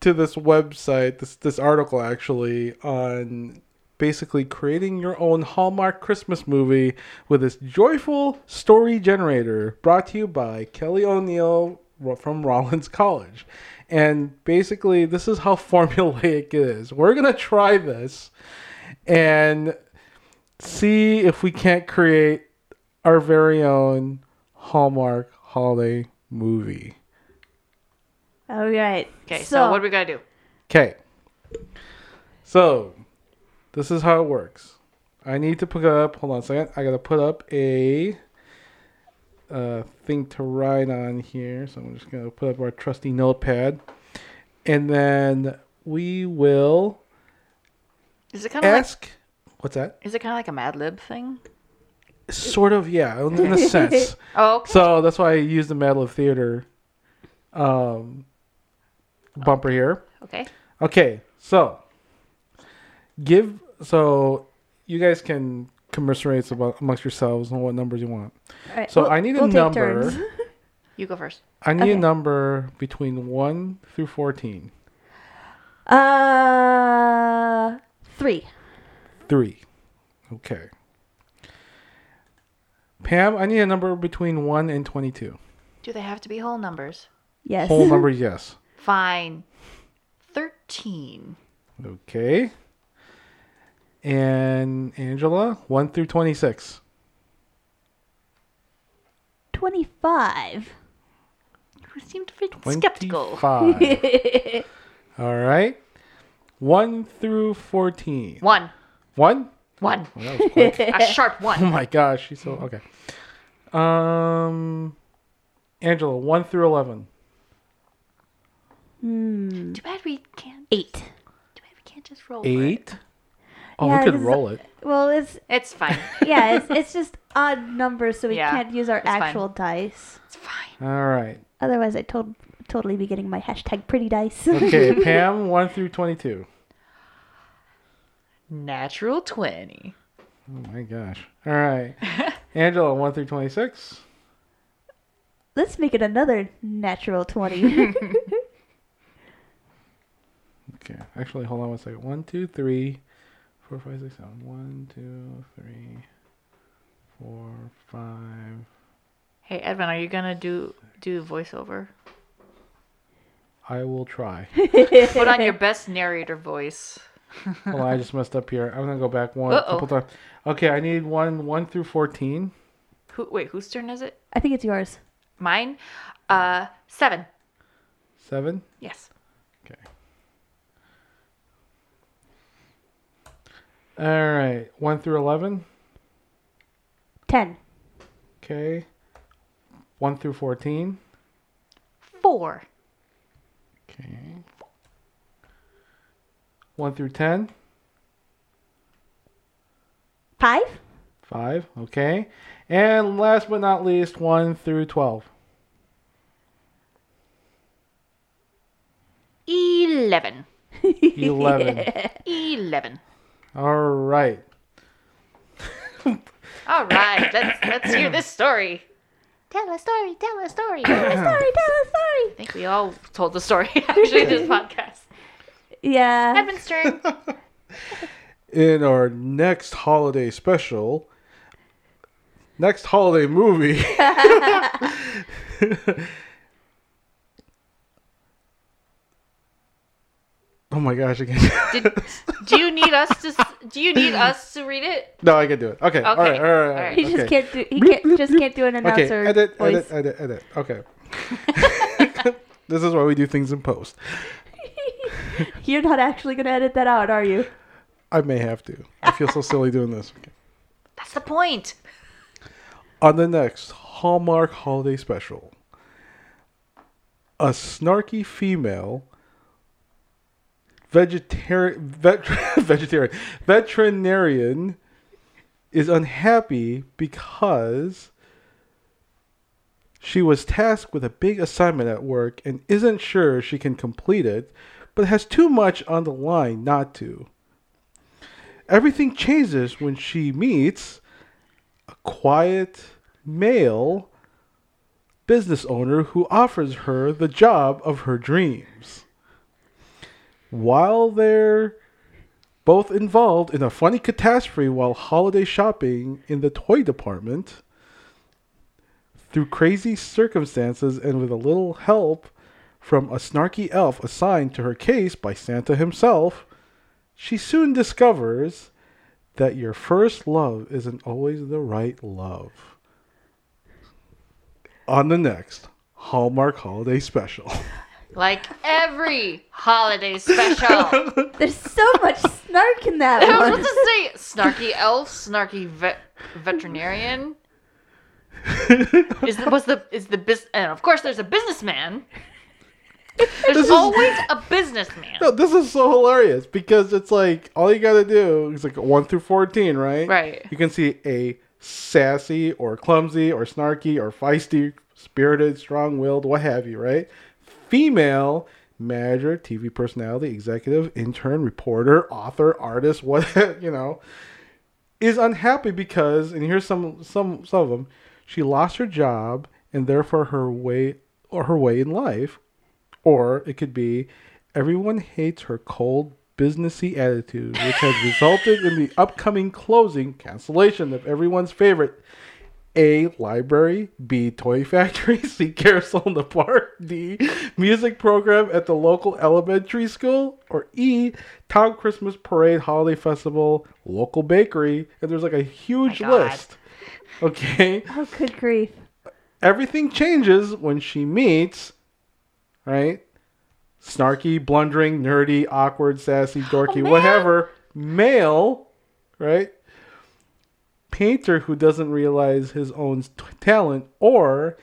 to this website, this this article actually on basically creating your own Hallmark Christmas movie with this joyful story generator brought to you by Kelly O'Neill from Rollins College. And basically this is how formulaic it is. We're going to try this and see if we can't create our very own Hallmark holiday movie. All right. Okay, so, what do we gotta do? Okay. So, this is how it works. I need to put up, hold on a second. I got to put up a uh, thing to write on here. So, I'm just going to put up our trusty notepad. And then we will Is it kind of like ask. What's that? is it kind of like a Mad Lib thing? Sort of, yeah, in a sense. Oh, okay. So that's why I used the Medal of Theater um, bumper here. okay. Okay, so give so you guys can commiserate about amongst yourselves on what numbers you want. All right, So we'll- I need a we'll take number. turns. You go first. I need Okay. a number between one through fourteen. Uh, three. Three. Okay. Pam, I need a number between one and twenty-two. Do they have to be whole numbers? Yes. Whole numbers, yes. Fine. Thirteen. Okay. And Angela, one through twenty-six. Twenty-five. You seemed a bit skeptical. 25. All right. 1 through 14. One. 1? One. Well, that was quick. A sharp oh one. my gosh, she's so okay. Um Angela, 1 through 11. Hmm. Too bad we can't. Eight. Too bad we can't just roll. for it. Eight. Oh, Yeah, we could roll it. Well, it's It's fine. yeah, it's it's just odd numbers, so we Yeah, can't use our it's fine. actual dice. it's fine. All right. Otherwise, I would totally be getting my hashtag pretty dice. Okay, Pam, one through twenty-two. Natural twenty. Oh my gosh. All right. Angela, one through twenty-six. Let's make it another natural twenty. Okay. Actually, hold on one second. One, two, three, four, five, six, seven. One, two, three, four, five. Hey Edwin, are you gonna do do voiceover? I will try. Put on your best narrator voice. Hold on, I just messed up here. I'm gonna go back one Uh-oh. couple times. Okay, I need one one through fourteen. Who? Wait, whose turn is it? I think it's yours. Mine. Uh, seven. Seven. Yes. All right, one through eleven. Ten. Okay. One through fourteen. Four. Okay. One through ten. Five. Five. Okay. And last but not least, one through twelve. Eleven. Eleven. Eleven. All right. All right. Let's let's hear this story. Tell a story. Tell a story. Tell a story. Tell us sorry. I think we all told the story actually in this podcast. Yeah. Edwin's turn. In our next holiday special, next holiday movie. oh my gosh! Again. Did, do you need us to? Do you need us to read it? no, I can do it. Okay. All right. All right. All right. He just can't do. He Bloop, can't bloop, just can't do an Okay. announcer Edit. voice. Edit. Edit. Edit. Okay. this is why we do things in post. You're not actually gonna edit that out, are you? I may have to. I feel so silly doing this. Okay. That's the point. On the next Hallmark holiday special, a snarky female vegetarian vet, vegetarian veterinarian is unhappy because she was tasked with a big assignment at work and isn't sure she can complete it, but has too much on the line not to. Everything changes when she meets a quiet male business owner who offers her the job of her dreams. While they're both involved in a funny catastrophe while holiday shopping in the toy department, through crazy circumstances and with a little help from a snarky elf assigned to her case by Santa himself, she soon discovers that your first love isn't always the right love. On the next Hallmark Holiday Special. Like every holiday special. There's so much snark in that I was one. about to say snarky elf, snarky vet, veterinarian. Is the, was the is the bus and of course there's a businessman. There's This is- always a businessman. No, this is so hilarious because it's like all you gotta do is like one through fourteen, right? Right. You can see a sassy or clumsy or snarky or feisty, spirited, strong-willed, what have you, right? Female manager, TV personality, executive, intern, reporter, author, artist, what you know, is unhappy because, and here's some some some of them, she lost her job and therefore her way or her way in life, or it could be everyone hates her cold businessy attitude, which has resulted in the upcoming closing cancellation of everyone's favorite A. Library, B. Toy Factory, C. Carousel in the Park, D. Music program at the local elementary school, or E. Town Christmas Parade Holiday Festival, local bakery, and there's like a huge oh God. list. Okay? Oh, good grief. everything changes when she meets, right? Snarky, blundering, nerdy, awkward, sassy, dorky, oh, man. whatever, male, right? Painter who doesn't realize his own t- talent, or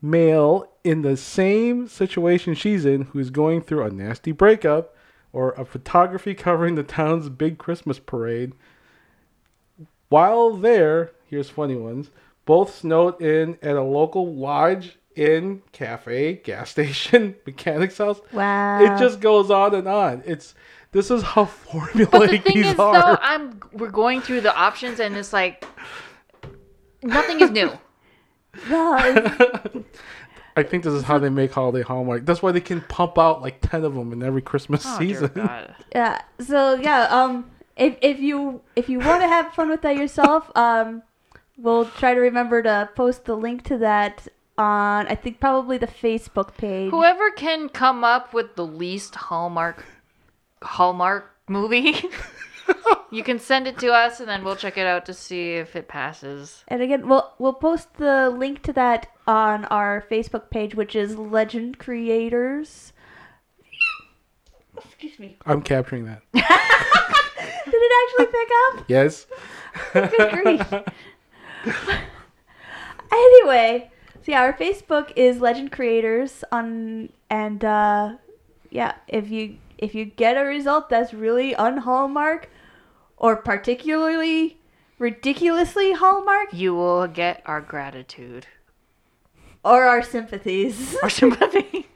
male in the same situation she's in, who's going through a nasty breakup or a photography covering the town's big Christmas parade. While there, here's funny ones. Both snowed in at a local lodge, inn, cafe, gas station, mechanic's house. Wow. It just goes on and on. It's this is how But the formulaic thing these is, though. I'm we're going through the options, and it's like nothing is new. Well, I think this is how they make holiday Hallmark. That's why they can pump out like ten of them in every Christmas Oh, season. Yeah. So yeah. Um. If if you if you want to have fun with that yourself, um, we'll try to remember to post the link to that on I think probably the Facebook page. Whoever can come up with the least Hallmark Hallmark movie, you can send it to us, and then we'll check it out to see if it passes. And again, we'll we'll post the link to that on our Facebook page, which is Legend Creators. Excuse me. I'm capturing that. Did it actually pick up? Yes. Good grief. anyway, so yeah, our Facebook is Legend Creators on, and uh, yeah, if you if you get a result that's really unhallmark or particularly ridiculously hallmark You will get our gratitude or our sympathies. or sympathy.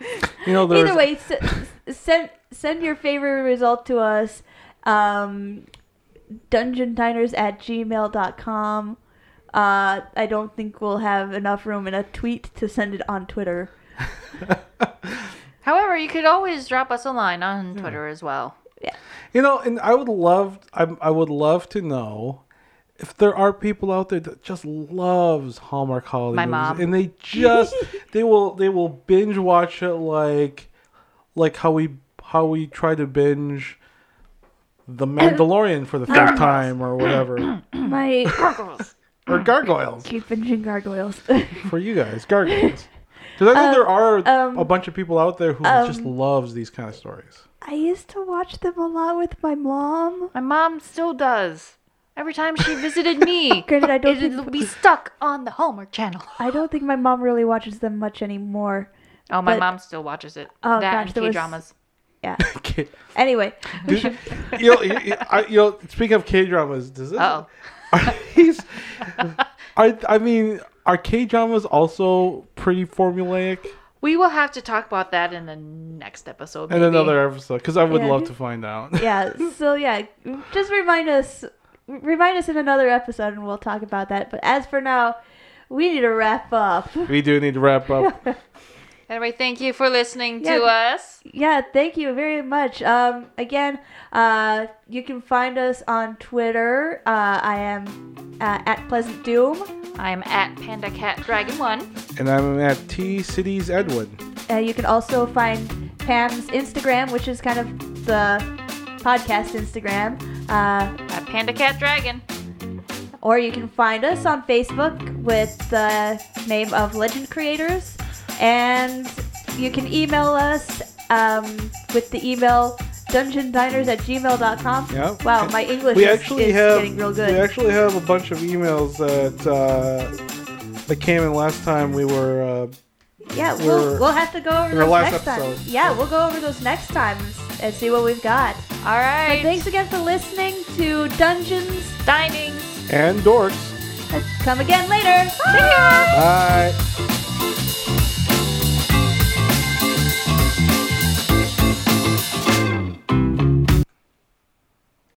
You know, there's Either way, s- send send your favorite result to us. Um, dungeondiners at gmail.com. Uh, I don't think we'll have enough room in a tweet to send it on Twitter. However, you could always drop us a line on Twitter as well. Yeah. You know, and I would love, I, I would love to know if there are people out there that just loves Hallmark holiday My movies, mom. and they just they will they will binge watch it like like how we how we try to binge the Mandalorian for the third time or whatever, My or Gargoyles keep binging gargoyles. for you guys, Gargoyles. Because I know there are um, a bunch of people out there who just um, loves these kind of stories. I used to watch them a lot with my mom. My mom still does. Every time she visited me, Granted, I don't it'll think be stuck on the Hallmark Channel. I don't think my mom really watches them much anymore. Oh, my But- mom still watches it. Oh, that gosh, and K-dramas. Yeah. Okay. Anyway, we Do- should you know, you, you- I, you know, speaking of K dramas, does this? Uh-oh. Are these? I I mean, are K dramas also pretty formulaic? We will have to talk about that in the next episode. In maybe. another episode, because I would Yeah. love to find out. yeah so yeah just remind us remind us in another episode and we'll talk about that but as for now we need to wrap up We do need to wrap up. Anyway, thank you for listening Yeah. to us. yeah thank you very much um again uh you can find us on twitter uh i am uh, at pleasant doom I'm at Panda Cat Dragon One. and I'm at T Cities Edwin. uh, you can also find pam's instagram which is kind of the podcast instagram uh At Panda Cat Dragon. or you can find us on Facebook with the name of Legend Creators, and you can email us um, with the email dungeondiners at gmail.com. Yeah. Wow, my English We is, actually is have getting real good. we actually have a bunch of emails that uh, that came in last time we were. Uh, yeah, we're- we'll, we'll have to go over those last next time. episode. Yeah, we'll go over those next times and see what we've got. All right. But thanks again for listening to Dungeons. Dining. and dorks. Come again later. See ya. Bye.